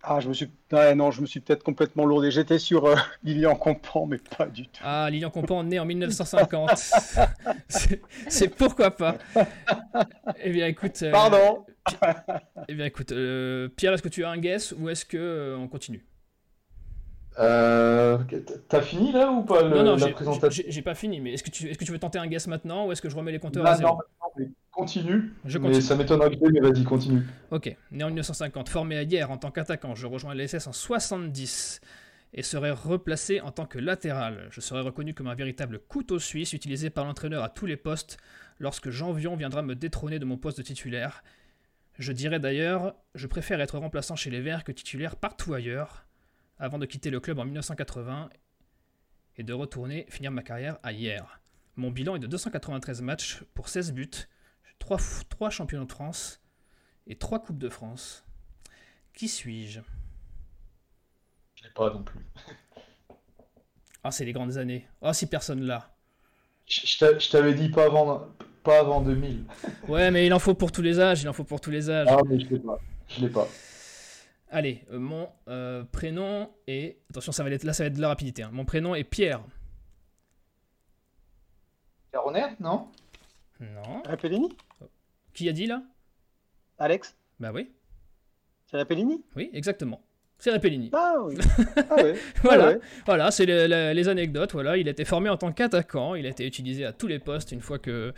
Ah, je me suis. non, je me suis peut-être complètement lourdé. J'étais sur euh, [laughs] Lilian Compan, mais pas du tout. Ah, Lilian Compan, né en 1950. [laughs] c'est pourquoi pas. Eh bien, écoute. Euh, Pardon. eh bien, écoute, euh, Pierre, est-ce que tu as un guess ou est-ce que on continue? Euh, T'as fini là ou pas le, non, non, la j'ai- présentation? j'ai j'ai pas fini, mais est-ce que, tu, est-ce que tu veux tenter un guess maintenant ou est-ce que je remets les compteurs à zéro? non, mais continue. Je mais continue. ça m'étonnerait mais vas-y, continue. Ok, né en 1950, formé à hier en tant qu'attaquant, je rejoins l'SS en 70 et serai replacé en tant que latéral. Je serai reconnu comme un véritable couteau suisse utilisé par l'entraîneur à tous les postes lorsque Jean Vion viendra me détrôner de mon poste de titulaire. Je dirais d'ailleurs, je préfère être remplaçant chez les Verts que titulaire partout ailleurs, avant de quitter le club en 1980 et de retourner finir ma carrière à hier. Mon bilan est de 293 matchs pour 16 buts, 3, 3 championnats de France et 3 Coupes de France. Qui suis-je? Je l'ai pas non plus. Ah, c'est les grandes années. Ah, si personne là. Je je t'a- je t'avais dit pas avant, pas avant 2000. [laughs] Ouais, mais il en faut pour tous les âges, il en faut pour tous les âges. Ah, mais je l'ai pas. Je l'ai pas. Allez, euh, mon euh, prénom est... Attention, ça va être... là ça va être de la rapidité. hein. Mon prénom est Pierre. Caronet, non Non. Qui a dit là? Alex Bah oui. C'est Rapellini Oui, exactement. C'est Repellini. Ah oui. [laughs] Ah ouais. [laughs] Voilà, Ah ouais. voilà c'est le- la- les anecdotes. Voilà, il a été formé en tant qu'attaquant. Il a été utilisé à tous les postes une fois que,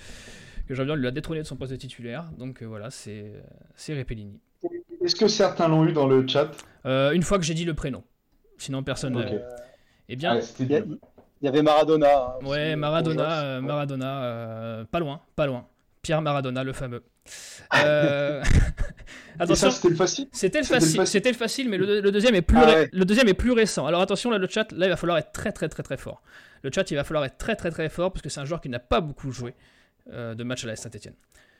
que Jean-Vian lui a détrôné de son poste de titulaire. Donc euh, voilà, c'est c'est Repellini. Est-ce que certains l'ont eu dans le chat? Euh, une fois que j'ai dit le prénom. Sinon, personne Ok. n'a. Euh, Eh bien, c'était Il y, avait Maradona. hein, Ouais, euh, Maradona, euh. Maradona, euh, pas loin, pas loin. Pierre Maradona, le fameux. [laughs] Euh, [laughs] attention, c'était le facile c'était le facile, c'était le facile, mais le, le deuxième est plus, Ah ré- ouais. le deuxième est plus récent. Alors attention là, le chat, là il va falloir être très très très très fort. Le chat, il va falloir être très très très fort parce que c'est un joueur qui n'a pas beaucoup joué de match à la Saint-Etienne.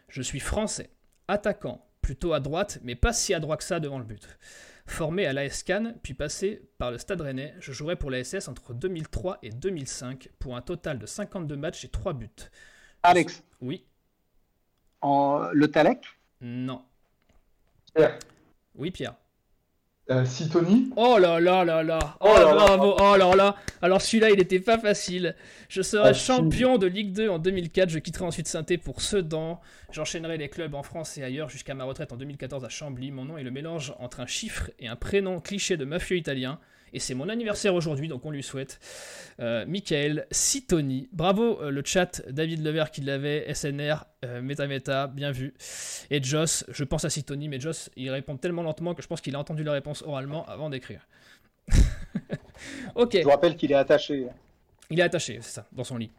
Je suis français, attaquant, plutôt à droite, mais pas si à droite que ça devant le but. Formé à l'AS Cannes, puis passé par le Stade Rennais, je jouerai pour la SS entre 2003 et 2005 pour un total de 52 matchs et 3 buts. Alex, Oui, en, le Talek? Non. Pierre. Oui, Pierre. Euh, Sitoni Oh là là là là Oh, Oh là là. bravo Oh là là Alors celui-là, il était pas facile. Je serai Ah, si. champion de Ligue 2 en 2004. Je quitterai ensuite saint pour Sedan. J'enchaînerai les clubs en France et ailleurs jusqu'à ma retraite en 2014 à Chambly. Mon nom est le mélange entre un chiffre et un prénom cliché de mafieux italien. Et c'est mon anniversaire aujourd'hui, donc on lui souhaite. Euh, Michael Sitoni. Bravo euh, le chat, David Levert qui l'avait, SNR, euh, Meta Meta, bien vu. Et Joss, je pense à Sitoni, mais Joss, il répond tellement lentement que je pense qu'il a entendu la réponse oralement avant d'écrire. [laughs] ok, Je vous rappelle qu'il est attaché. il est attaché, c'est ça, dans son lit.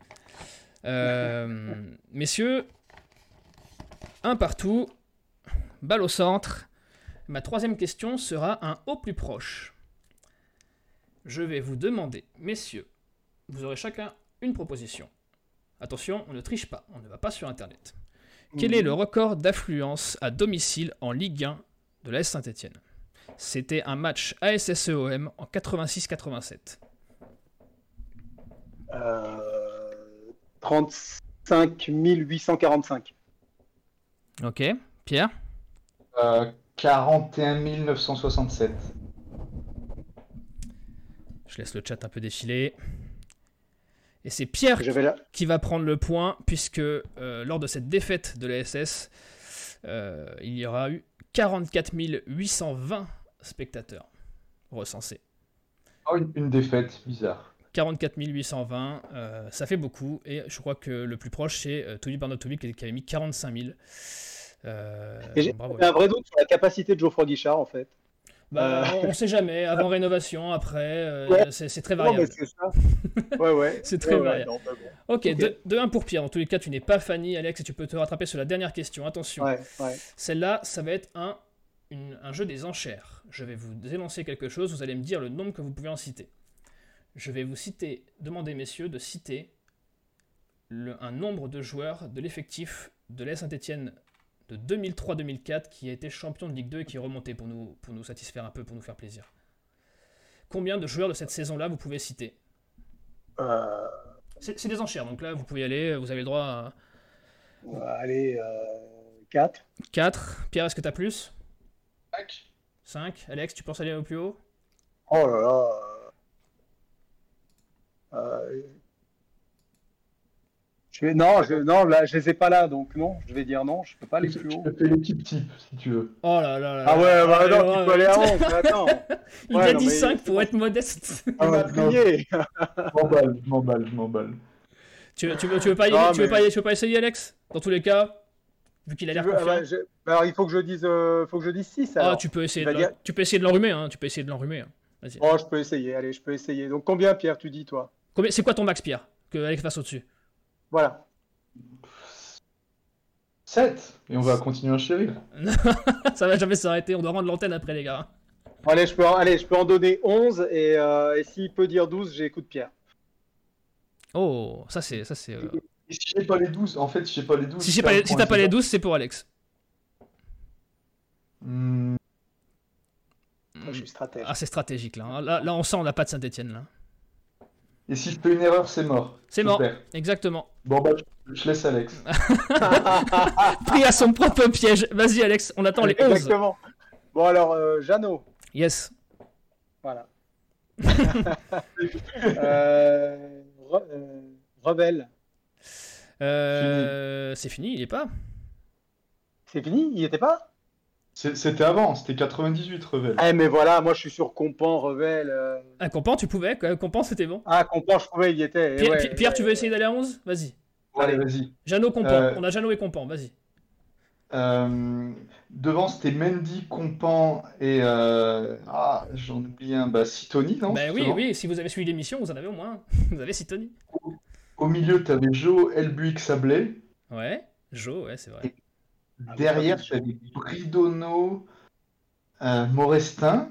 Messieurs, un partout, balle au centre. Ma troisième question sera un au plus proche. Je vais vous demander, messieurs, vous aurez chacun une proposition. Attention, on ne triche pas, on ne va pas sur Internet. Quel est le record d'affluence à domicile en Ligue 1 de l'AS Saint-Etienne? C'était un match ASSEOM en 86-87. Euh, 35 845. Ok, Pierre? Euh, 41 967. Je laisse le chat un peu défiler. Et c'est Pierre Je vais là. qui va prendre le point, puisque euh, lors de cette défaite de la SS, euh, il y aura eu 44 820 spectateurs recensés. Oh, une, une défaite, bizarre. 44 820, euh, ça fait beaucoup, et je crois que le plus proche, c'est euh, Touli qui qui avait mis 45 000. Euh, Et j'ai un vrai doute sur la capacité de Geoffroy Guichard en fait. Bah, Euh. on, on sait jamais, avant [laughs] rénovation, après, euh, Ouais. c'est très variable. c'est ça. Ouais, ouais. [laughs] C'est très variable. non, bon. Ok, Ok. de 1 pour Pierre. Dans tous les cas, tu n'es pas Fanny, Alex, et tu peux te rattraper sur la dernière question. Attention, celle-là, ça va être un, une- un jeu des enchères. Je vais vous énoncer quelque chose, vous allez me dire le nombre que vous pouvez en citer. Je vais vous citer, demander, messieurs, de citer le- un nombre de joueurs de l'effectif de l'AS Saint-Etienne de 2003-2004 qui a été champion de Ligue 2 et qui est remonté pour nous, pour nous satisfaire un peu, pour nous faire plaisir. Combien de joueurs de cette saison-là vous pouvez citer? Euh, C'est c'est des enchères, donc là vous pouvez y aller, vous avez le droit à va aller 4. 4. Pierre, est-ce que tu as plus 5. Alex, tu penses aller au plus haut? Oh là là. Euh, Je vais- non, je, non, là, je les ai pas là, donc non, je vais dire non, je peux pas aller Je plus haut. te fais l'équipe type, si tu veux. Oh là là là. Ah ouais, bah, non, là, tu peux aller à 11, mais attends. Il Ouais, a non, dit mais- 5 pour être modeste. [laughs] Non, plié. Je m'emballe, je m'emballe, je m'emballe. tu, veux- tu, veux, tu, veux pas y- Non, tu, veux mais- pas tu veux pas essayer, Alex? Dans tous les cas, vu qu'il a l'air ah confiant. bah, je- bah, alors, il faut que je dise, euh, faut que je dise 6 Ah, tu peux essayer de dire- tu peux essayer de l'enrhumer, hein. Tu peux essayer de l'enrhumer. hein. Vas-y. Oh, je peux essayer, allez, je peux essayer. Donc combien, Pierre, tu dis, toi? Combien- C'est quoi ton max, Pierre Que Alex passe au-dessus? Voilà. 7 Et on va continuer à chérir. [laughs] Ça va jamais s'arrêter. On doit rendre l'antenne après, les gars. Allez, je peux, en- allez, je peux en donner 11 et, euh, et s'il peut dire 12, j'écoute Pierre. Oh, ça c'est. Ça, c'est euh, Et si j'ai pas les 12, en fait, si j'ai pas les 12. Si, je j'ai pas les- si t'as pas c'est les ça 12, c'est pour Alex. Hmm, Moi, je suis stratège. Ah, c'est stratégique là. hein. Là, là, on sent on n'a pas de Saint-Etienne là. Et si je fais une erreur, c'est mort. C'est mort. perds. Exactement. Bon, bah, je- laisse Alex. [laughs] Pris à son propre piège. Vas-y, Alex, on attend les 11. Exactement. Bon, alors, euh, Jeannot. Yes. Voilà. [laughs] euh, Re- euh, Rebelle. Euh, c'est fini, il est pas. C'est fini Il y était pas? C'était avant, c'était 98, Revel. Eh, mais voilà, moi je suis sur Compan, Rebelle. euh. Un compan, tu pouvais. quoi. Compan, c'était bon. Ah, Compan, je trouvais il y était. Pierre, ouais, Pierre- Pierre, ouais. tu veux essayer d'aller à 11 Vas-y. Allez, vas-y. Jeannot, Compan. Euh, On a Jeannot et Compan, vas-y. Euh, devant, c'était Mendy, Compan et. euh, Ah, j'en oublie un. Bah, Sitoni, non? Bah oui, justement oui, si vous avez suivi l'émission, vous en avez au moins. [laughs] Vous avez Sitoni. Au milieu, t'avais Joe, Elbuic, Sablé. Ouais. Jo, ouais, c'est vrai. Ah, Derrière, oui, t'avais Bridono, euh, Morestin.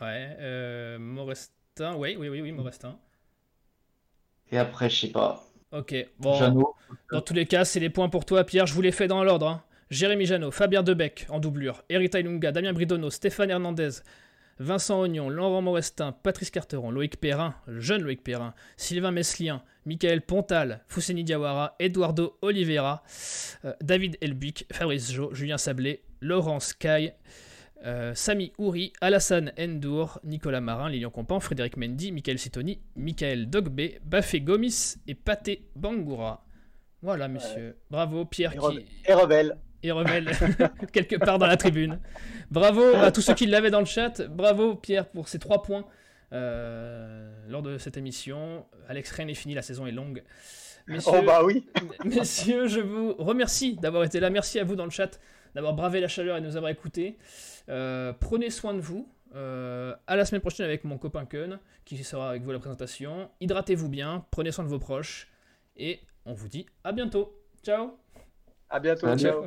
Ouais. Euh, Morestin, oui, oui, oui, oui, Morestin. Et après, je sais pas, Ok, bon. Jeannot. Dans tous les cas, c'est les points pour toi, Pierre. Je vous les fais dans l'ordre. hein. Jérémy Janot, Fabien Debec en doublure, Erita Ilunga, Damien Bridono, Stéphane Hernandez, Vincent Ognon, Laurent Morestin, Patrice Carteron, Loïc Perrin, jeune Loïc Perrin, Sylvain Meslien, Michael Pontal, Fousseni Diawara, Eduardo Oliveira, euh, David Elbuic, Fabrice Jo, Julien Sablé, Laurence Caille, euh, Sami Ouri, Alassane Endour, Nicolas Marin, Lilian Compan, Frédéric Mendy, Michael Sitoni, Michael Dogbe, Bafé Gomis et Paté Bangoura. Voilà, messieurs. Bravo, Pierre Et, qui et Rebelle. Et Rebelle [laughs] quelque part dans la tribune. Bravo à tous ceux qui l'avaient dans le chat. Bravo, Pierre, pour ces trois points euh, lors de cette émission. Alex Rennes est fini, la saison est longue. Messieurs, Oh bah oui. [laughs] Messieurs, je vous remercie d'avoir été là. Merci à vous dans le chat d'avoir bravé la chaleur et de nous avoir écoutés. Euh, prenez soin de vous. Euh, à la semaine prochaine avec mon copain Kun qui sera avec vous à la présentation. Hydratez-vous bien, prenez soin de vos proches et on vous dit à bientôt. Ciao À bientôt. Ciao.